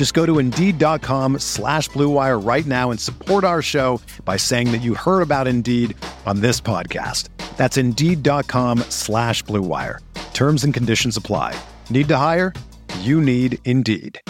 Just go to Indeed.com slash BlueWire right now and support our show by saying that you heard about Indeed on this podcast. That's Indeed.com slash BlueWire. Terms and conditions apply. Need to hire? You need Indeed.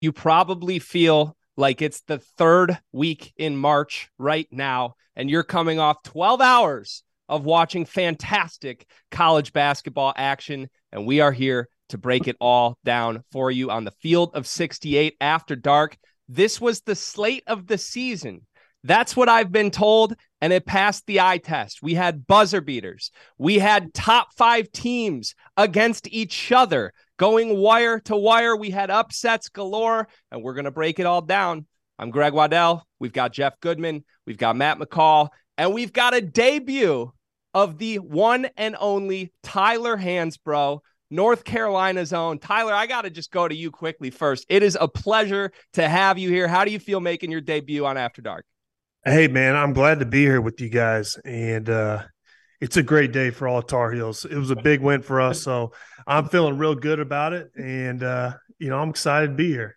You probably feel like it's the third week in March right now, and you're coming off 12 hours of watching fantastic college basketball action, and we are here to break it all down for you on the field of 68 after dark. This was the slate of the season. That's what I've been told, and it passed the eye test. We had buzzer beaters. We had top five teams against each other going wire to wire. We had upsets galore, and we're going to break it all down. I'm Greg Waddell. We've got Jeff Goodman. We've got Matt McCall, and we've got a debut of the one and only Tyler Hansbrough, North Carolina's own. Tyler, I got to just go to you quickly first. It is a pleasure to have you here. How do you feel making your debut on After Dark? Hey, man, I'm glad to be here with you guys. And uh, it's a great day for all Tar Heels. It was a big win for us. So I'm feeling real good about it. And, uh, you know, I'm excited to be here.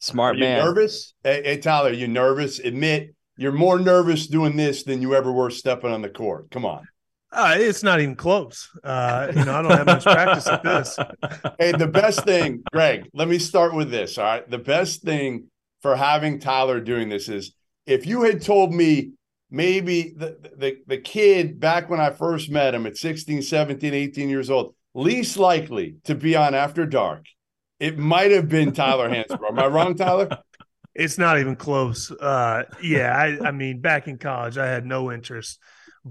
Smart Are man. You nervous? Hey, hey, Tyler, you nervous? Admit you're more nervous doing this than you ever were stepping on the court. Come on. Uh, it's not even close. Uh, you know, I don't have much practice at this. Hey, the best thing, Greg, let me start with this. All right. The best thing for having Tyler doing this is if you had told me maybe the, the, the kid back when I first met him at 16, 17, 18 years old, least likely to be on After Dark, it might have been Tyler Hansbrough. Am I wrong, Tyler? It's not even close. Uh, yeah, I, I mean, back in college, I had no interest.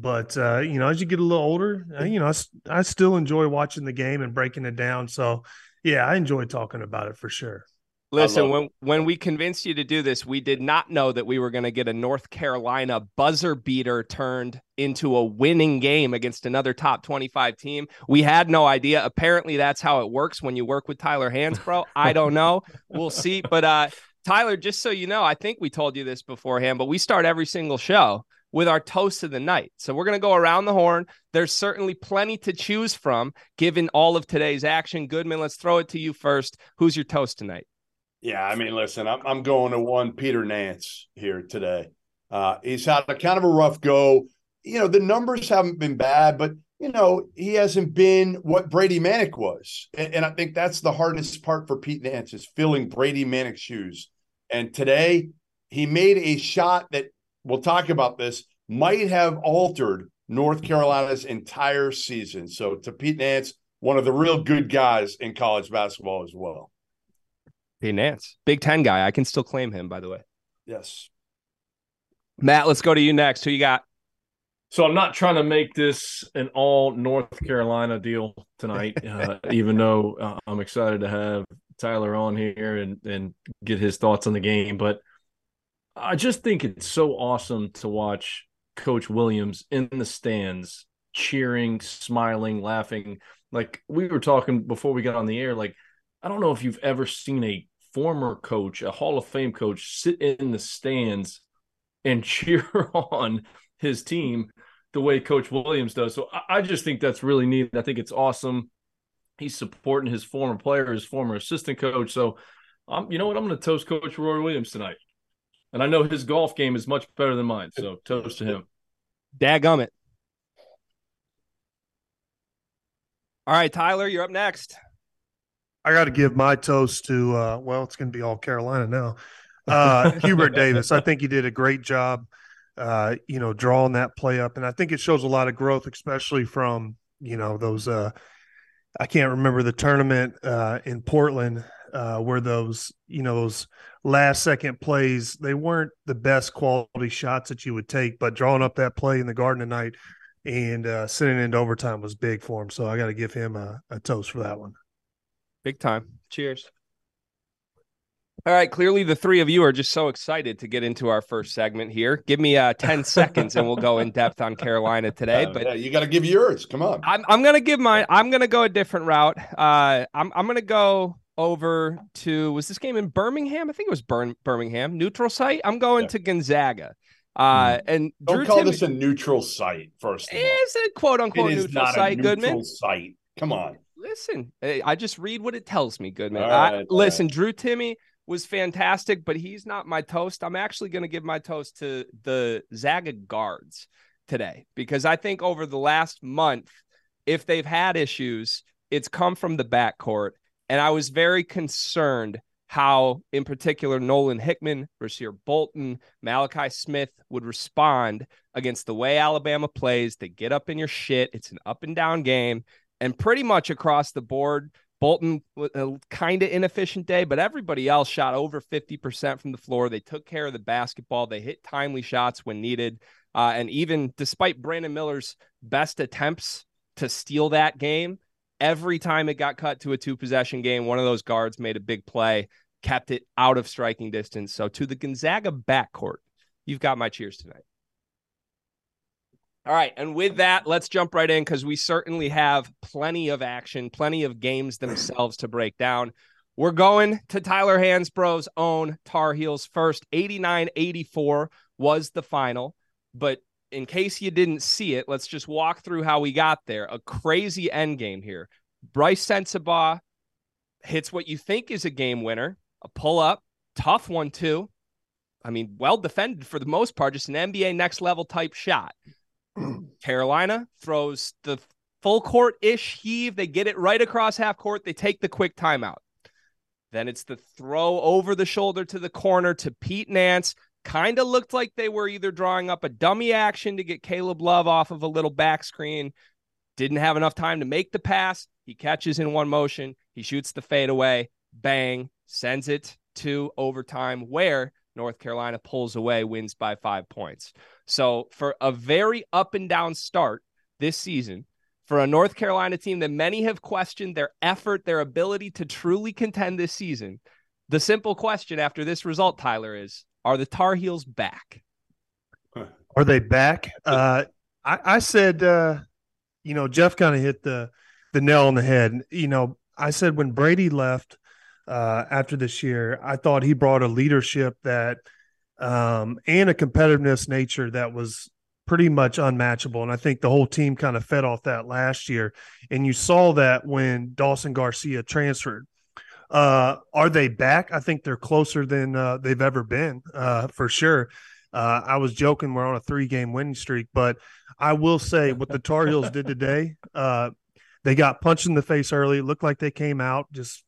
But uh, you know, as you get a little older, uh, you know, I, I still enjoy watching the game and breaking it down. So, yeah, I enjoy talking about it for sure. Listen, when when we convinced you to do this, we did not know that we were going to get a North Carolina buzzer beater turned into a winning game against another top 25 team. We had no idea. Apparently, that's how it works when you work with Tyler Hansbrough. I don't know. We'll see. But uh, Tyler, just so you know, I think we told you this beforehand, but we start every single show with our toast of the night. So we're going to go around the horn. There's certainly plenty to choose from given all of today's action. Goodman, let's throw it to you first. Who's your toast tonight? Yeah, I mean, listen, I'm, I'm going to one Peter Nance here today. Uh, he's had a kind of a rough go. You know, the numbers haven't been bad, but you know, he hasn't been what Brady Manek was. And, and I think that's the hardest part for Pete Nance is filling Brady Manek's shoes. And today he made a shot that we'll talk about this might have altered North Carolina's entire season. So to Pete Nance, one of the real good guys in college basketball as well. Pete Nance, Big Ten guy. I can still claim him, by the way. Yes. Matt, let's go to you next. Who you got? So I'm not trying to make this an all North Carolina deal tonight, uh, even though uh, I'm excited to have Tyler on here and and get his thoughts on the game. But I just think it's so awesome to watch Coach Williams in the stands cheering, smiling, laughing. Like we were talking before we got on the air, like I don't know if you've ever seen a former coach, a Hall of Fame coach, sit in the stands and cheer on his team the way Coach Williams does. So I, just think that's really neat. I think it's awesome. He's supporting his former player, his former assistant coach. So, um, you know what? I'm going to toast Coach Roy Williams tonight. And I know his golf game is much better than mine. So toast to him. Dadgummit. All right, Tyler, you're up next. I got to give my toast to, uh, well, it's going to be all Carolina now. Uh, Hubert Davis. I think he did a great job uh, you know, drawing that play up. And I think it shows a lot of growth, especially from, you know, those, uh, I can't remember the tournament uh, in Portland uh, where those, you know, those last second plays, they weren't the best quality shots that you would take, but drawing up that play in the garden tonight and uh, sending into overtime was big for him. So I got to give him a, a toast for that one. Big time. Cheers. All right, clearly the three of you are just so excited to get into our first segment here. Give me uh 10 seconds and we'll go in depth on Carolina today. Uh, but yeah, you got to give yours. Come on. I'm I'm gonna give mine. I'm gonna go a different route. Uh, I'm I'm gonna go over to was this game in Birmingham? I think it was Burn, Birmingham neutral site. I'm going Yeah. to Gonzaga. Uh, and Don't Drew call Timme- this a neutral site. First is a quote unquote it is neutral not site. a neutral Goodman, site. Come on. listen, eh, I just read what it tells me. Goodman, All I- right, listen, Drew Timme was fantastic, but he's not my toast. I'm actually going to give my toast to the Zaga guards today because I think over the last month, if they've had issues, it's come from the backcourt. And I was very concerned how, in particular, Nolan Hickman, Rasir Bolton, Malachi Smith would respond against the way Alabama plays. They get up in your shit. It's an up and down game. And pretty much across the board, Bolton was a kind of inefficient day, but everybody else shot over 50% from the floor. They took care of the basketball. They hit timely shots when needed. Uh, and even despite Brandon Miller's best attempts to steal that game, every time it got cut to a two possession game, one of those guards made a big play, kept it out of striking distance. So to the Gonzaga backcourt, you've got my cheers tonight. All right. And with that, let's jump right in because we certainly have plenty of action, plenty of games themselves to break down. We're going to Tyler Hansbrough's own Tar Heels first. 89 84 was the final. But in case you didn't see it, let's just walk through how we got there. A crazy end game here. Brice Sensabaugh hits what you think is a game winner, a pull up, tough one, too. I mean, well defended for the most part, just an NBA next level type shot. Carolina throws the full court ish heave. They get it right across half court. They take the quick timeout. Then it's the throw over the shoulder to the corner to Pete Nance. Kind of looked like they were either drawing up a dummy action to get Caleb Love off of a little back screen. Didn't have enough time to make the pass. He catches in one motion. He shoots the fadeaway. Bang. Sends it to overtime where North Carolina pulls away, wins by five points. So, for a very up and down start this season, for a North Carolina team that many have questioned their effort, their ability to truly contend this season, the simple question after this result, Tyler, is are the Tar Heels back? Are they back? Uh, I, I said, uh, you know, Jeff kind of hit the the nail on the head. You know, I said when Brady left uh, after this year, I thought he brought a leadership that um, and a competitiveness nature that was pretty much unmatchable. And I think the whole team kind of fed off that last year. And you saw that when Dawson Garcia transferred. Uh, are they back? I think they're closer than uh, they've ever been, uh, for sure. Uh, I was joking we're on a three game winning streak, but I will say what the Tar Heels did today, uh, they got punched in the face early. It looked like they came out just,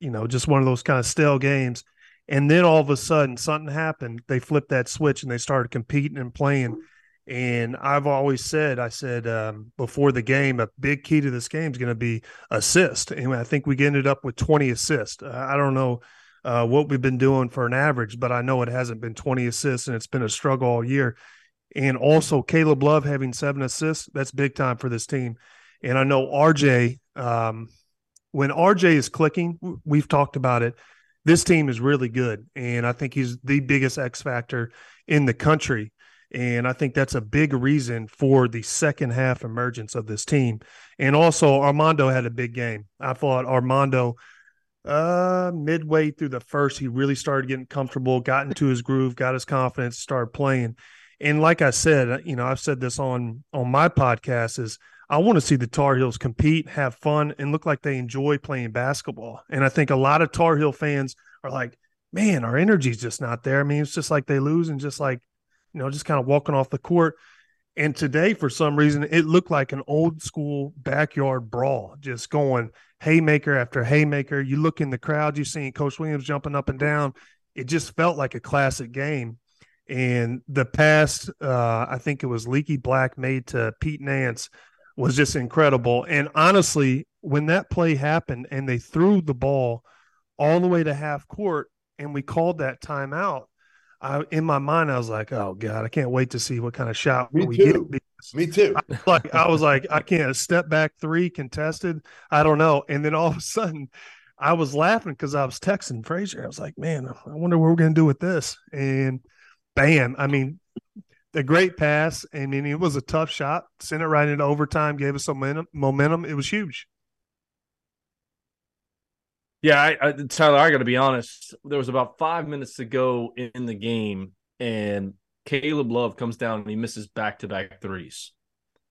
you know, just one of those kind of stale games. And then all of a sudden something happened. They flipped that switch and they started competing and playing. And I've always said, I said um, before the game, a big key to this game is going to be assist. And I think we ended up with 20 assists. Uh, I don't know uh, what we've been doing for an average, but I know it hasn't been 20 assists and it's been a struggle all year. And also Caleb Love having seven assists, that's big time for this team. And I know RJ, um, when RJ is clicking, we've talked about it. This team is really good. And I think he's the biggest X factor in the country. And I think that's a big reason for the second half emergence of this team. And also, Armando had a big game. I thought Armando, uh, midway through the first, he really started getting comfortable, got into his groove, got his confidence, started playing. And like I said, you know, I've said this on on my podcast is I want to see the Tar Heels compete, have fun, and look like they enjoy playing basketball. And I think a lot of Tar Heel fans are like, man, our energy's just not there. I mean, it's just like they lose and just like, you know, just kind of walking off the court. And today, for some reason, it looked like an old school backyard brawl, just going haymaker after haymaker. You look in the crowd, you seeing Coach Williams jumping up and down. It just felt like a classic game. And the pass, uh, I think it was Leaky Black made to Pete Nance, was just incredible. And honestly, when that play happened and they threw the ball all the way to half court and we called that timeout, I, in my mind, I was like, "Oh God, I can't wait to see what kind of shot Me we too. get." Me too. I, like I was like, I can't step back three contested. I don't know. And then all of a sudden, I was laughing because I was texting Frazier. I was like, "Man, I wonder what we're going to do with this." And bam! I mean, a great pass. I mean, it was a tough shot. Sent it right into overtime. Gave us some momentum. It was huge. Yeah, I, I, Tyler, I got to be honest. There was about five minutes to go in the game, and Caleb Love comes down and he misses back to back threes.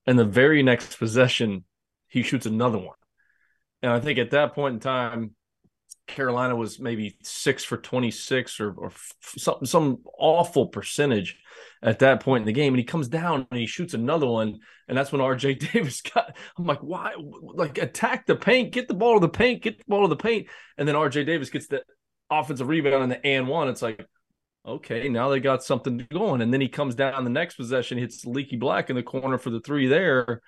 And the very next possession, he shoots another one. And I think at that point in time, Carolina was maybe six for 26 or, or some, some awful percentage at that point in the game. And he comes down and he shoots another one. And that's when RJ Davis got, I'm like, why? Like, attack the paint, get the ball to the paint, get the ball to the paint. And then RJ Davis gets the offensive rebound and the and one. It's like, okay, now they got something going. And then he comes down the next possession, hits Leaky Black in the corner for the three there.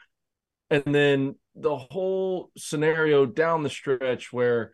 And then the whole scenario down the stretch where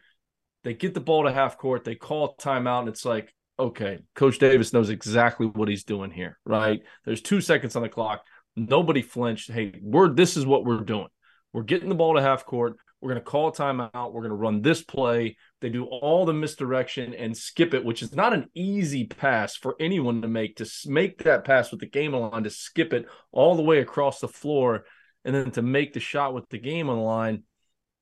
they get the ball to half court, they call timeout, and it's like, okay, Coach Davis knows exactly what he's doing here, right? There's two seconds on the clock. Nobody flinched. Hey, we're this is what we're doing. We're getting the ball to half court. We're going to call timeout. We're going to run this play. They do all the misdirection and skip it, which is not an easy pass for anyone to make. To make that pass with the game on to skip it all the way across the floor, and then to make the shot with the game on the line.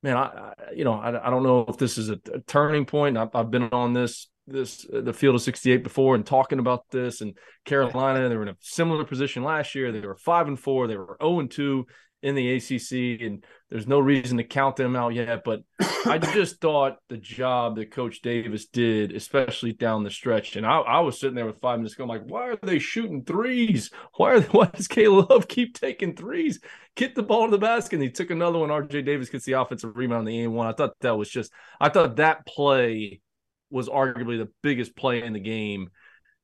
Man, I, I you know I, I don't know if this is a, a turning point. I've, I've been on this this uh, the field of 68 before and talking about this and Carolina. They were in a similar position last year. They were 5 and 4 they were 0 and 2 in the ACC and there's no reason to count them out yet but I just thought the job that coach Davis did especially down the stretch and I, I was sitting there with 5 minutes ago I'm like why are they shooting threes? Why are they, why does Caleb Love keep taking threes? Get the ball to the basket. And he took another one. RJ Davis gets the offensive rebound on the and one I thought that was just I thought that play was arguably the biggest play in the game,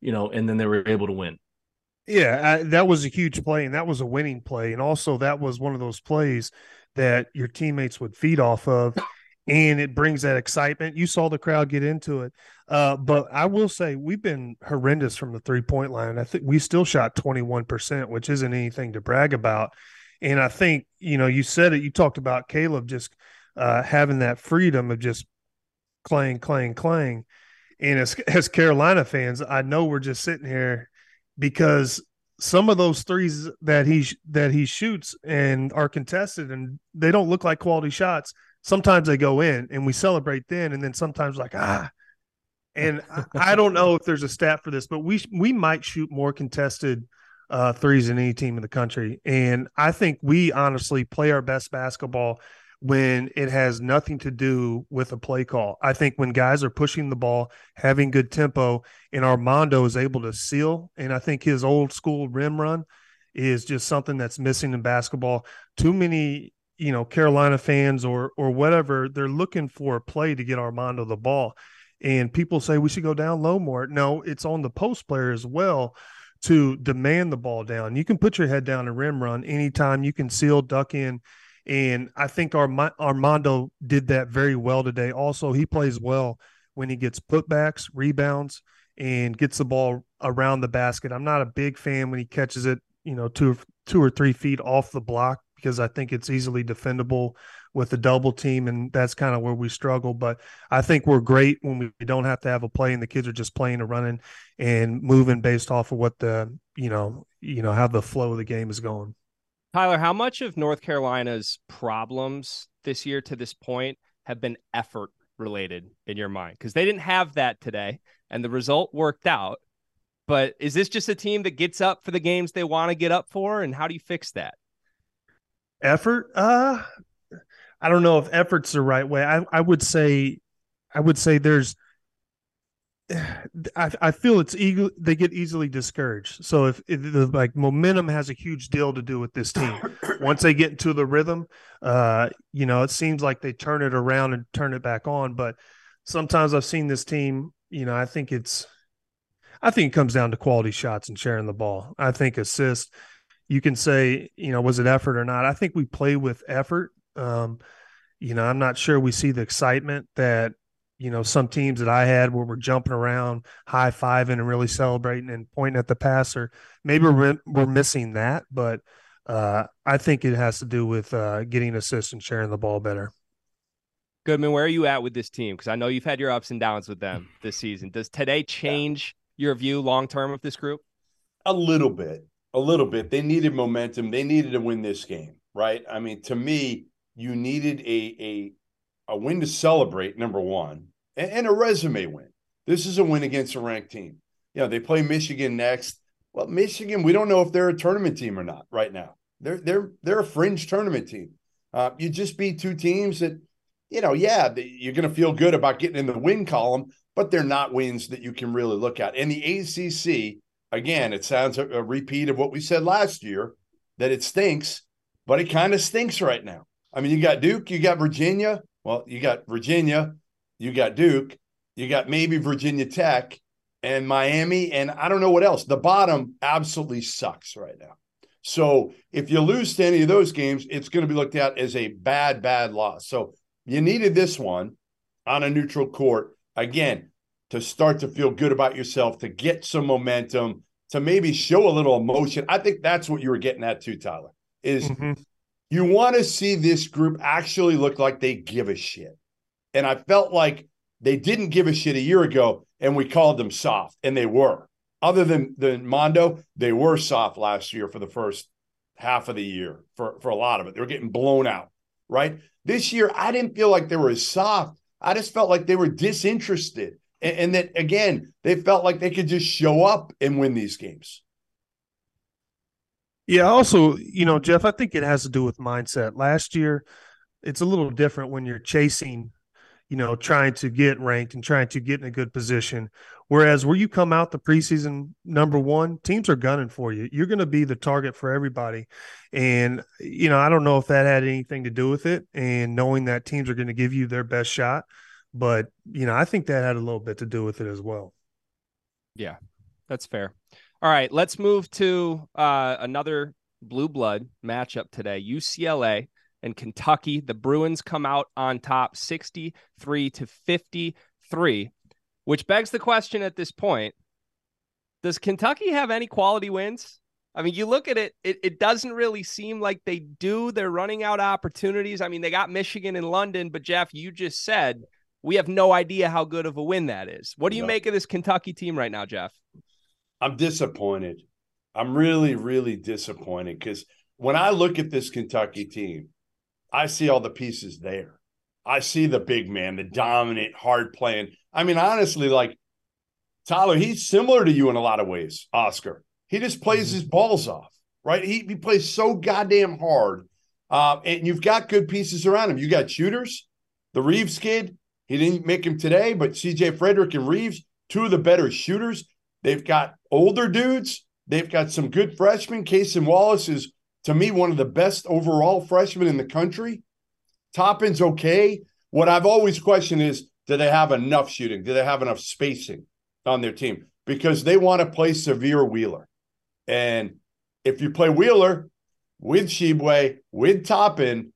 you know, and then they were able to win. Yeah, I, that was a huge play, and that was a winning play, and also that was one of those plays that your teammates would feed off of, and it brings that excitement. You saw the crowd get into it, uh, but I will say we've been horrendous from the three point line. I think we still shot twenty one percent, which isn't anything to brag about. And I think you know you said it. You talked about Caleb just uh, having that freedom of just clang, clang, clang. And as as Carolina fans, I know we're just sitting here because some of those threes that he that he shoots and are contested and they don't look like quality shots. Sometimes they go in and we celebrate then, and then sometimes like ah. And I don't know if there's a stat for this, but we we might shoot more contested uh, threes than any team in the country, and I think we honestly play our best basketball when it has nothing to do with a play call. I think when guys are pushing the ball, having good tempo, and Armando is able to seal, and I think his old school rim run is just something that's missing in basketball. Too many, you know, Carolina fans or or whatever, they're looking for a play to get Armando the ball. And people say we should go down low more. No, it's on the post player as well to demand the ball down. You can put your head down and rim run anytime you can seal, duck in and I think Armando did that very well today. Also, he plays well when he gets putbacks, rebounds, and gets the ball around the basket. I'm not a big fan when he catches it, you know, two two or three feet off the block because I think it's easily defendable with a double team, and that's kind of where we struggle. But I think we're great when we don't have to have a play, and the kids are just playing and running and moving based off of what the you know you know how the flow of the game is going. Tyler, how much of North Carolina's problems this year to this point have been effort related in your mind? Because they didn't have that today and the result worked out. But is this just a team that gets up for the games they want to get up for? And how do you fix that? Effort? Uh I don't know if effort's the right way. I, I would say I would say there's I, I feel it's eager they get easily discouraged. So if, if the like momentum has a huge deal to do with this team, once they get into the rhythm, uh, you know, it seems like they turn it around and turn it back on. But sometimes I've seen this team, you know, I think it's I think it comes down to quality shots and sharing the ball. I think assist, you can say, you know, was it effort or not? I think we play with effort. Um, you know, I'm not sure we see the excitement that you know some teams that I had where we're jumping around, high fiving, and really celebrating and pointing at the passer. Maybe we're we're missing that, but uh, I think it has to do with uh, getting assists and sharing the ball better. Goodman, where are you at with this team? Because I know you've had your ups and downs with them this season. Does today change yeah. your view long term of this group? A little bit, a little bit. They needed momentum. They needed to win this game, right? I mean, to me, you needed a a a win to celebrate, number one, and, and, a resume win. This is a win against a ranked team. You know, they play Michigan next. Well, Michigan, we don't know if they're a tournament team or not right now. They're they're they're a fringe tournament team. Uh, you just beat two teams that, you know, yeah, you're going to feel good about getting in the win column, but they're not wins that you can really look at. And the ACC, again, it sounds a, a repeat of what we said last year that it stinks, but it kind of stinks right now. I mean, you got Duke, you got Virginia. Well, you got Virginia, you got Duke, you got maybe Virginia Tech and Miami, and I don't know what else. The bottom absolutely sucks right now. So if you lose to any of those games, it's going to be looked at as a bad, bad loss. So you needed this one on a neutral court again to start to feel good about yourself, to get some momentum, to maybe show a little emotion. I think that's what you were getting at too, Tyler. Is mm-hmm. You want to see this group actually look like they give a shit. And I felt like they didn't give a shit a year ago and we called them soft, and they were. Other than, than Mondo, they were soft last year for the first half of the year for, for a lot of it. They were getting blown out, right? This year, I didn't feel like they were as soft. I just felt like they were disinterested. And, and that, again, they felt like they could just show up and win these games. Yeah, also, you know, Jeff, I think it has to do with mindset. Last year, it's a little different when you're chasing, you know, trying to get ranked and trying to get in a good position. Whereas where you come out the preseason number one, teams are gunning for you. You're going to be the target for everybody. And, you know, I don't know if that had anything to do with it and knowing that teams are going to give you their best shot. But, you know, I think that had a little bit to do with it as well. Yeah, that's fair. All right, let's move to uh, another blue blood matchup today. UCLA and Kentucky. The Bruins come out on top 63 to 53, which begs the question at this point Does Kentucky have any quality wins? I mean, you look at it, it, it doesn't really seem like they do. They're running out opportunities. I mean, they got Michigan and London, but Jeff, you just said we have no idea how good of a win that is. What do you no. make of this Kentucky team right now, Jeff? I'm disappointed. I'm really, really disappointed because when I look at this Kentucky team, I see all the pieces there. I see the big man, the dominant, hard playing. I mean, honestly, like Tyler, he's similar to you in a lot of ways, Oscar. He just plays mm-hmm. his balls off, right? He, he plays so goddamn hard. Uh, and you've got good pieces around him. You got shooters, the Reeves kid. He didn't make him today, but CJ Frederick and Reeves, two of the better shooters. They've got older dudes. They've got some good freshmen. Cason Wallace is, to me, one of the best overall freshmen in the country. Toppin's okay. What I've always questioned is do they have enough shooting? Do they have enough spacing on their team? Because they want to play Sahvir Wheeler. And if you play Wheeler with Tshiebwe, with Toppin,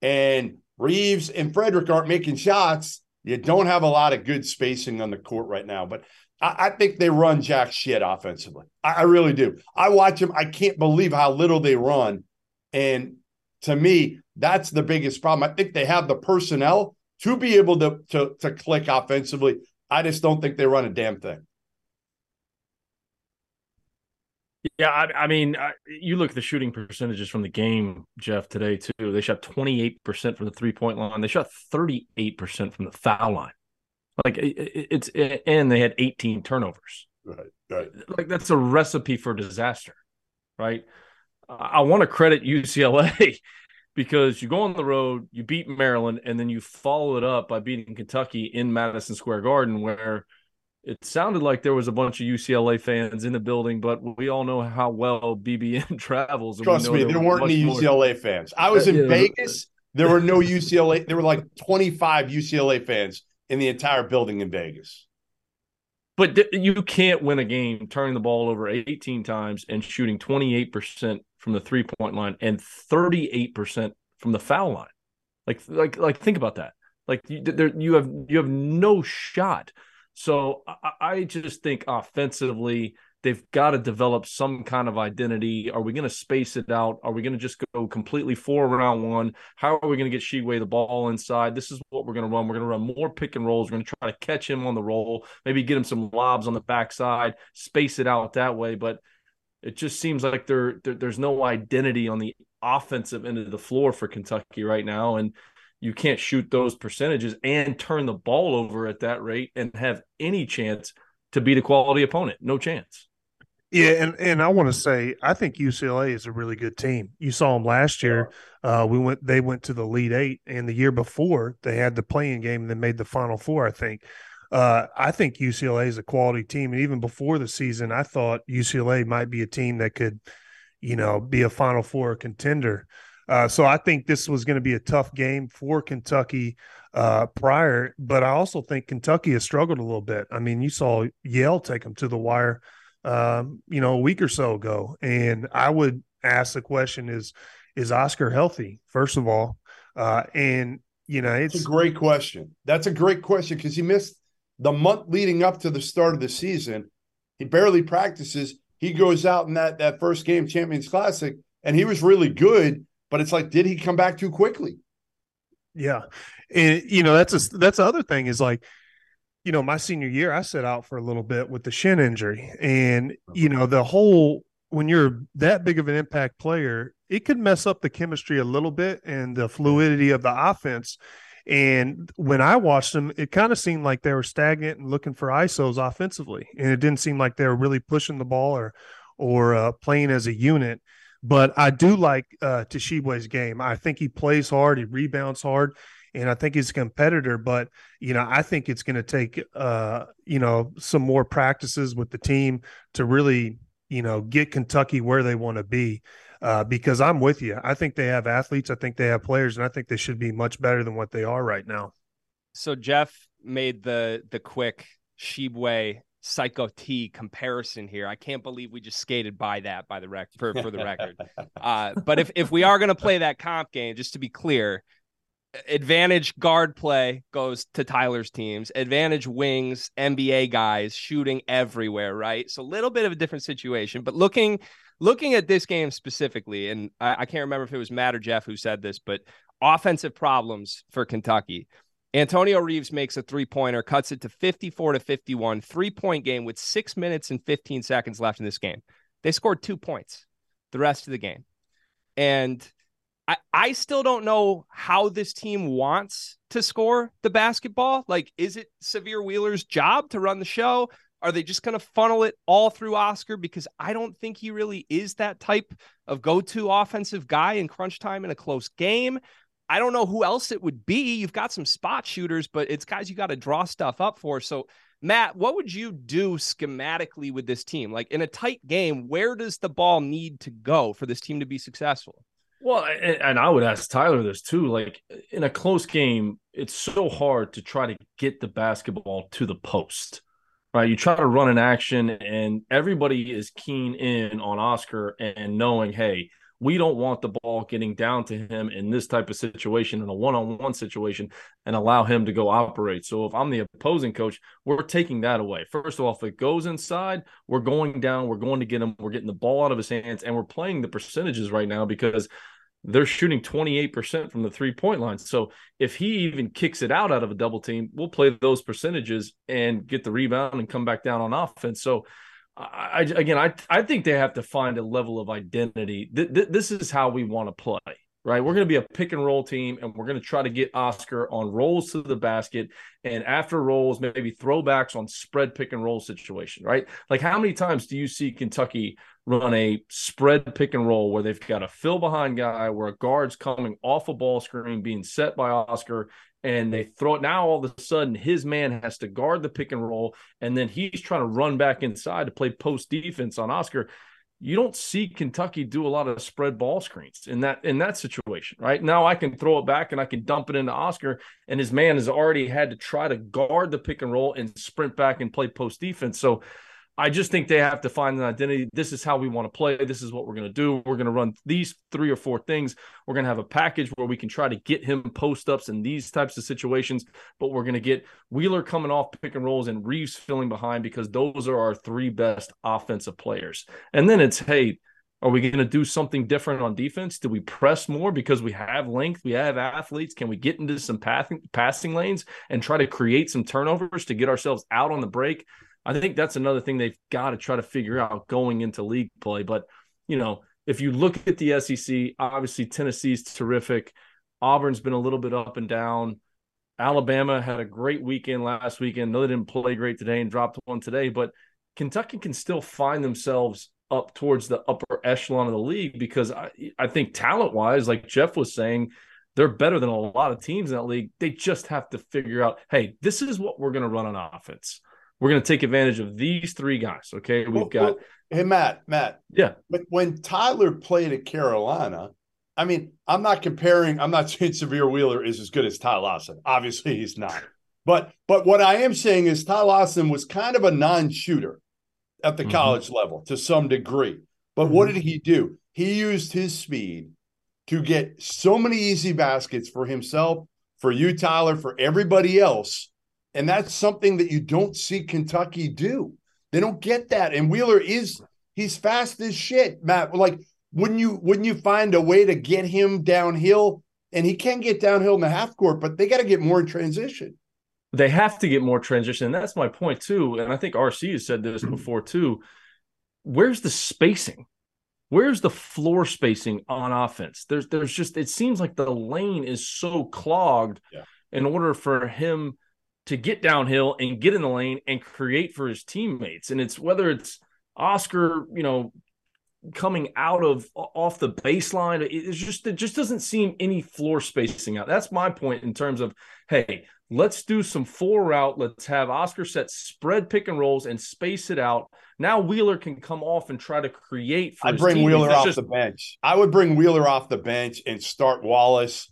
and Reeves and Frederick aren't making shots, you don't have a lot of good spacing on the court right now. But I, I think they run jack shit offensively. I, I really do. I watch them. I can't believe how little they run. And to me, that's the biggest problem. I think they have the personnel to be able to, to, to click offensively. I just don't think they run a damn thing. Yeah, I, I mean, I, you look at the shooting percentages from the game, Jeff, today too. They shot 28% from the three point line. They shot 38% from the foul line. Like it, it's it, and they had 18 turnovers. Right, right. Like that's a recipe for disaster, right? I want to credit UCLA because you go on the road, you beat Maryland, and then you follow it up by beating Kentucky in Madison Square Garden, where it sounded like there was a bunch of UCLA fans in the building, but we all know how well BBN travels. Trust me, there, there weren't any UCLA more. fans. I was in yeah. Vegas. There were no UCLA. There were like 25 UCLA fans in the entire building in Vegas. But th- you can't win a game turning the ball over 18 times and shooting 28% from the three point line and 38% from the foul line. Like, like, like, think about that. Like, you, there, you have you have no shot. So I, I just think offensively, they've got to develop some kind of identity. Are we going to space it out? Are we going to just go completely four round one? How are we going to get Tshiebwe the ball inside? This is what we're going to run. We're going to run more pick and rolls. We're going to try to catch him on the roll, maybe get him some lobs on the backside, space it out that way. But it just seems like there, there there's no identity on the offensive end of the floor for Kentucky right now. And you can't shoot those percentages and turn the ball over at that rate and have any chance to beat a quality opponent. No chance. Yeah, and and I want to say I think UCLA is a really good team. You saw them last year. Uh, we went they went to the Elite Eight, and the year before they had the playing game and they made the final four. I think. Uh, I think UCLA is a quality team, and even before the season, I thought UCLA might be a team that could, you know, be a Final Four contender. Uh, so I think this was going to be a tough game for Kentucky uh, prior, but I also think Kentucky has struggled a little bit. I mean, you saw Yale take them to the wire um, you know, a week or so ago. And I would ask the question is, is Oscar healthy, first of all? Uh, and, you know, it's That's a great question. That's a great question because he missed the month leading up to the start of the season. He barely practices. He goes out in that, that first game, Champions Classic, and he was really good. But it's like, did he come back too quickly? Yeah. And, you know, that's a, that's the other thing is like, you know, my senior year, I set out for a little bit with the shin injury. And, you know, the whole, when you're that big of an impact player, it could mess up the chemistry a little bit and the fluidity of the offense. And when I watched them, it kind of seemed like they were stagnant and looking for ISOs offensively. And it didn't seem like they were really pushing the ball or, or uh, playing as a unit. But I do like uh, Tshiebwe's game. I think he plays hard, he rebounds hard and I think he's a competitor. But you know, I think it's going to take uh, you know some more practices with the team to really you know get Kentucky where they want to be. Uh, because I'm with you. I think they have athletes. I think they have players, and I think they should be much better than what they are right now. So Jeff made the the quick Tshiebwe Psycho T comparison here. I can't believe we just skated by that by the rec for, for the record. Uh, but if if we are going to play that comp game, just to be clear, advantage guard play goes to Tyler's teams. Advantage wings, NBA guys shooting everywhere, right? So a little bit of a different situation. But looking looking at this game specifically, and I, I can't remember if it was Matt or Jeff who said this, but offensive problems for Kentucky. Antonio Reeves makes a three pointer, cuts it to 54 to 51, three point game with six minutes and 15 seconds left in this game. They scored two points the rest of the game. And I, I still don't know how this team wants to score the basketball. Like, is it Sahvir Wheeler's job to run the show? Are they just going to funnel it all through Oscar? Because I don't think he really is that type of go to offensive guy in crunch time in a close game. I don't know who else it would be. You've got some spot shooters, but it's guys you got to draw stuff up for. So, Matt, what would you do schematically with this team? Like in a tight game, where does the ball need to go for this team to be successful? Well, and, I would ask Tyler this too. Like in a close game, it's so hard to try to get the basketball to the post, right? You try to run an action, and everybody is keen in on Oscar and knowing, hey, we don't want the ball getting down to him in this type of situation, in a one on one situation, and allow him to go operate. So if I'm the opposing coach, we're taking that away. First of all, if it goes inside, we're going down, we're going to get him, we're getting the ball out of his hands, and we're playing the percentages right now because they're shooting 28% from the three point line. So if he even kicks it out out of a double team, we'll play those percentages and get the rebound and come back down on offense. So I, again, I I think they have to find a level of identity. Th- th- this is how we want to play, right? We're going to be a pick and roll team, and we're going to try to get Oscar on rolls to the basket, and after rolls, maybe throwbacks on spread pick and roll situation, right? Like how many times do you see Kentucky run a spread pick and roll where they've got a fill behind guy where a guard's coming off a ball screen being set by Oscar and they throw it now all of a sudden his man has to guard the pick and roll and then he's trying to run back inside to play post defense on Oscar you don't see Kentucky do a lot of spread ball screens in that in that situation, right? Now I can throw it back and I can dump it into Oscar, and his man has already had to try to guard the pick and roll and sprint back and play post defense. So I just think they have to find an identity. This is how we want to play. This is what we're going to do. We're going to run these three or four things. We're going to have a package where we can try to get him post ups in these types of situations, but we're going to get Wheeler coming off pick and rolls and Reeves filling behind because those are our three best offensive players. And then it's, hey, are we going to do something different on defense? Do we press more because we have length? We have athletes. Can we get into some passing passing lanes and try to create some turnovers to get ourselves out on the break? I think that's another thing they've got to try to figure out going into league play. But, you know, if you look at the SEC, obviously Tennessee's terrific. Auburn's been a little bit up and down. Alabama had a great weekend last weekend. No, they didn't play great today and dropped one today, but Kentucky can still find themselves up towards the upper echelon of the league because I, I think talent wise, like Jeff was saying, they're better than a lot of teams in that league. They just have to figure out, hey, this is what we're going to run on offense. We're going to take advantage of these three guys. Okay, we've well, got. Well, hey, Matt, Matt. Yeah. But when Tyler played at Carolina, I mean, I'm not comparing. I'm not saying Sahvir Wheeler is as good as Ty Lawson. Obviously, he's not. But but what I am saying is Ty Lawson was kind of a non-shooter at the mm-hmm. college level to some degree. But mm-hmm. what did he do? He used his speed to get so many easy baskets for himself, for you, Tyler, for everybody else and that's something that you don't see Kentucky do. They don't get that. And Wheeler is he's fast as shit, Matt. Like, wouldn't you wouldn't you find a way to get him downhill? And he can get downhill in the half court, but they got to get more in transition. They have to get more transition. And that's my point too. And I think RC has said this before too. Where's the spacing? Where's the floor spacing on offense? There's there's just it seems like the lane is so clogged yeah. in order for him to get downhill and get in the lane and create for his teammates. And it's whether it's Oscar, you know, coming out of off the baseline. It's just it just doesn't seem any floor spacing out. That's my point in terms of hey, let's do some four route. Let's have Oscar set spread pick and rolls and space it out. Now Wheeler can come off and try to create. I bring Wheeler off just... the bench. I would bring Wheeler off the bench and start Wallace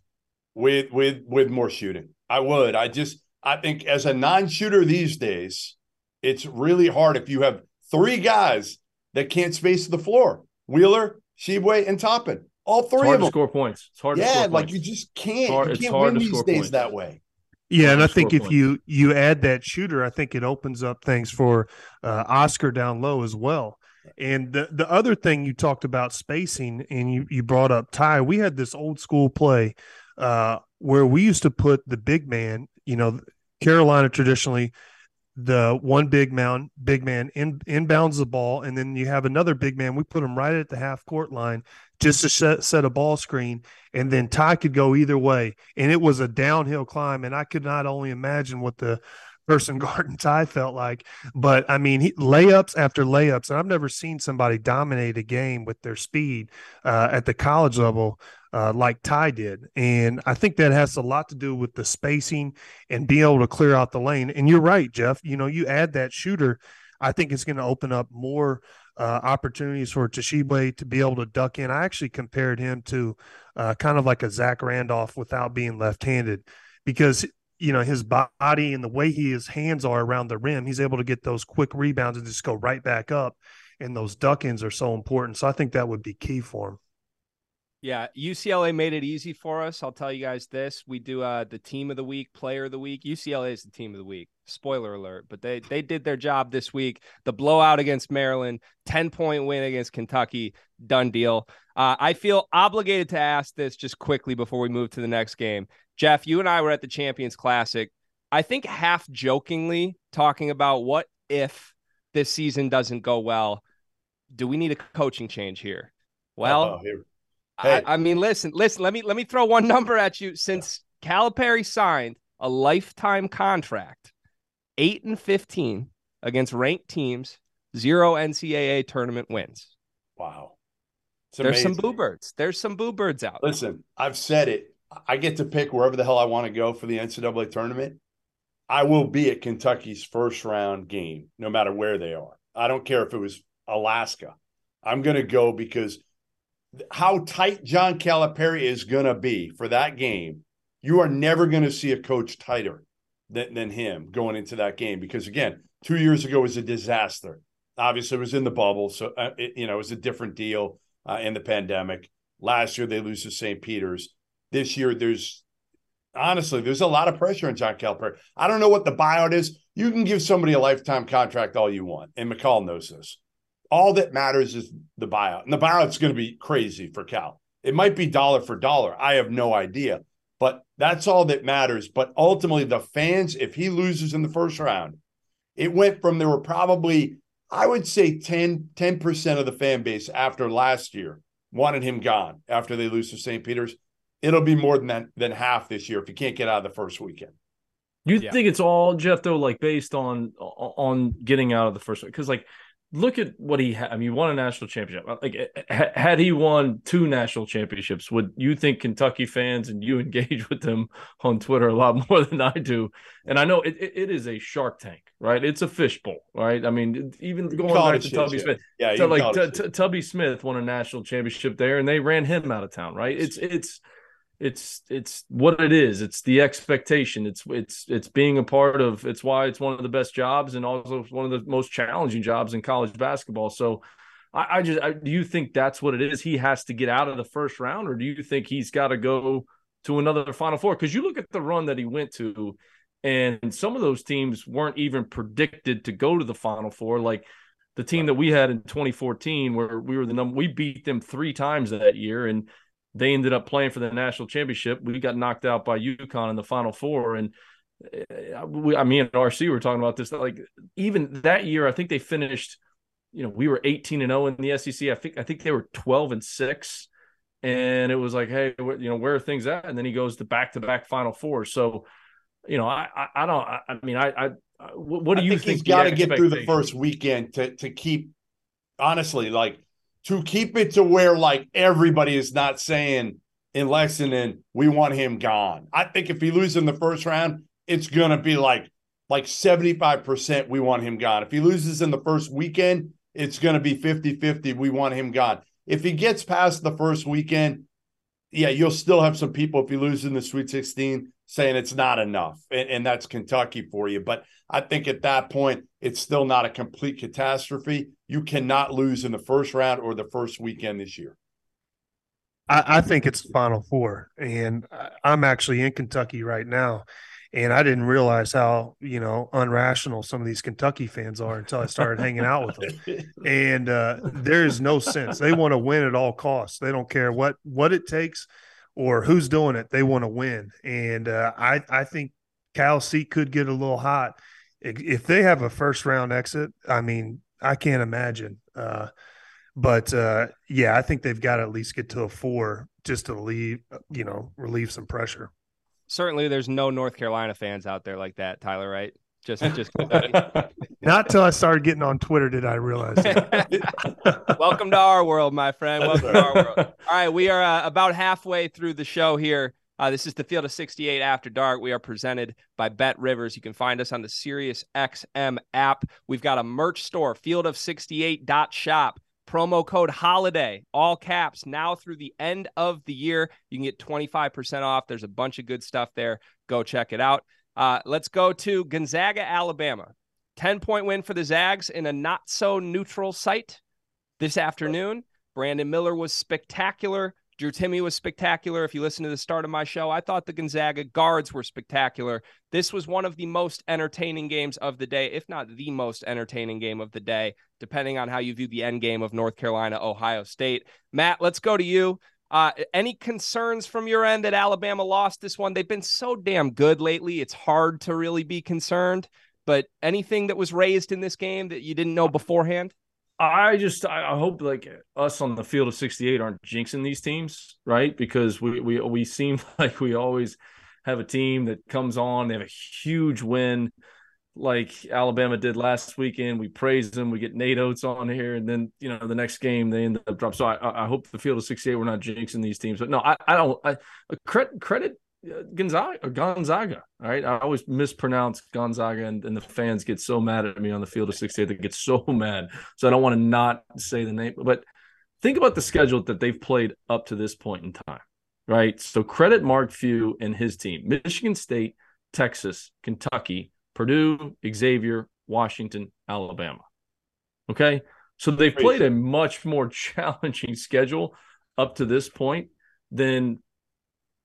with with with more shooting. I would. I just I think as a non-shooter these days, it's really hard if you have three guys that can't space the floor: Wheeler, Tshiebwe, and Toppin. All three of them score points. It's hard. Yeah, like points. you just can't. Hard, you can't win these days points. that way. Yeah, and I think if points. you you add that shooter, I think it opens up things for uh, Oscar down low as well. And the the other thing you talked about spacing, and you you brought up Ty. We had this old school play uh, where we used to put the big man you know, Carolina traditionally the one big man big man in inbounds the ball and then you have another big man we put him right at the half court line just to set, set a ball screen and then ty could go either way. And it was a downhill climb and i could not only imagine what the person guarding ty felt like but i mean he, layups after layups and i've never seen somebody dominate a game with their speed uh, at the college level uh, like Ty did. And I think that has a lot to do with the spacing and being able to clear out the lane. And you're right, Jeff. You know, you add that shooter, I think it's going to open up more uh, opportunities for Tshiebwe to be able to duck in. I actually compared him to uh, kind of like a Zach Randolph without being left handed because. You know, his body and the way he, his hands are around the rim, he's able to get those quick rebounds and just go right back up. And those duck ins are so important. So I think that would be key for him. Yeah, UCLA made it easy for us. I'll tell you guys this: we do uh, the team of the week, player of the week. UCLA is the team of the week. Spoiler alert! But they they did their job this week. The blowout against Maryland, ten point win against Kentucky, done deal. Uh, I feel obligated to ask this just quickly before we move to the next game. Jeff, you and I were at the Champions Classic. I think half jokingly talking about what if this season doesn't go well. Do we need a coaching change here? Well, oh, Hey. I, I, mean, listen, listen. Let me let me throw one number at you. Since Calipari signed a lifetime contract, eight and fifteen against ranked teams, zero NCAA tournament wins. Wow, there's some boo birds. There's some boo birds out. Listen, I've said it. I get to pick wherever the hell I want to go for the NCAA tournament. I will be at Kentucky's first round game, no matter where they are. I don't care if it was Alaska. I'm going to go because how tight John Calipari is going to be for that game, you are never going to see a coach tighter than, than him going into that game. Because again, two years ago was a disaster. Obviously, it was in the bubble, so uh, it, you know it was a different deal uh, in the pandemic. Last year, they lose to St. Peter's. This year, there's honestly there's a lot of pressure on John Calipari. I don't know what the buyout is. You can give somebody a lifetime contract all you want, and McCall knows this. All that matters is the buyout, and the buyout's going to be crazy for Cal. It might be dollar for dollar. I have no idea, but that's all that matters. But ultimately, the fans, if he loses in the first round, it went from there were probably I would say 10 10% of the fan base after last year wanted him gone after they lose to St. Peter's. It'll be more than that, than half this year if you can't get out of the first weekend. You yeah. think it's all Jeff though, like based on on getting out of the first because like look at what he had. I mean, he won a national championship. Uh, like, had he won two national championships, would you think Kentucky fans and you engage with them on Twitter a lot more than I do? And I know it, it is a Shark Tank, right? It's a fishbowl, right? I mean, even going back to Tubby Smith, yeah, so like Tubby Smith won a national championship there, and they ran him out of town, right? It's it's it's it's what it is. It's the expectation. It's it's it's being a part of it's why it's one of the best jobs and also one of the most challenging jobs in college basketball. So i, I just I, do you think that's what it is? He has to get out of the first round or do you think he's got to go to another final four? Because you look at the run that he went to and some of those teams weren't even predicted to go to the final four. Like the team that we had in 2014 where we were the number we beat them three times that year and they ended up playing for the national championship. We got knocked out by UConn in the Final Four, and uh, we, I mean, RC, we were talking about this. Like even that year, I think they finished. You know, we were 18 and 0 in the SEC. I think I think they were 12 and six, and it was like, hey, you know, where are things at? And then he goes to back to back Final Four. So, you know, I I, I don't. I, I mean, I, I what do you think? think he's got to get through the first weekend to to keep. Honestly, like to keep it to where like everybody is not saying in Lexington, we want him gone. I think if he loses in the first round, it's gonna be like like 75% we want him gone. If he loses in the first weekend, it's gonna be 50-50. We want him gone. If he gets past the first weekend, yeah, you'll still have some people if he loses in the Sweet 16 saying it's not enough. And, and that's Kentucky for you. But I think at that point, it's still not a complete catastrophe. You cannot lose in the first round or the first weekend this year. I, I think it's the Final Four, and I'm actually in Kentucky right now, and I didn't realize how you know unrational some of these Kentucky fans are until I started hanging out with them. And uh, there is no sense; they want to win at all costs. They don't care what what it takes or who's doing it. They want to win, and uh, I I think Cal seat could get a little hot if they have a first round exit, I mean, I can't imagine. Uh, but uh, yeah, I think they've got to at least get to a four just to leave, you know, relieve some pressure. Certainly, there's no North Carolina fans out there like that, Tyler. Right? Just, just not till I started getting on Twitter did I realize. Welcome to our world, my friend. Welcome to our world. All right, we are uh, about halfway through the show here. Uh, this is the Field of 68 After Dark. We are presented by Bet Rivers. You can find us on the Sirius XM app. We've got a merch store, field of 68.shop Promo code HOLIDAY, all caps, now through the end of the year. You can get 25% off. There's a bunch of good stuff there. Go check it out. Uh, let's go to Gonzaga, Alabama. 10 point win for the Zags in a not so neutral site this afternoon. Brandon Miller was spectacular. Drew Timme was spectacular. If you listen to the start of my show, I thought the Gonzaga guards were spectacular. This was one of the most entertaining games of the day, if not the most entertaining game of the day, depending on how you view the end game of North Carolina, Ohio State. Matt, let's go to you. Uh, any concerns from your end that Alabama lost this one? They've been so damn good lately. It's hard to really be concerned. But anything that was raised in this game that you didn't know beforehand? I just I hope like us on the field of 68 aren't jinxing these teams, right? Because we we we seem like we always have a team that comes on, they have a huge win like Alabama did last weekend. We praise them, we get Nate Oats on here, and then you know the next game they end up dropping. So I, I hope the field of 68 we're not jinxing these teams. But no, I, I don't I uh, credit credit Gonzaga, Gonzaga. All right, I always mispronounce Gonzaga, and, and, the fans get so mad at me on the field of 68. They get so mad. So I don't want to not say the name, but think about the schedule that they've played up to this point in time, right? So credit Mark Few and his team: Michigan State, Texas, Kentucky, Purdue, Xavier, Washington, Alabama. Okay, so they've played a much more challenging schedule up to this point than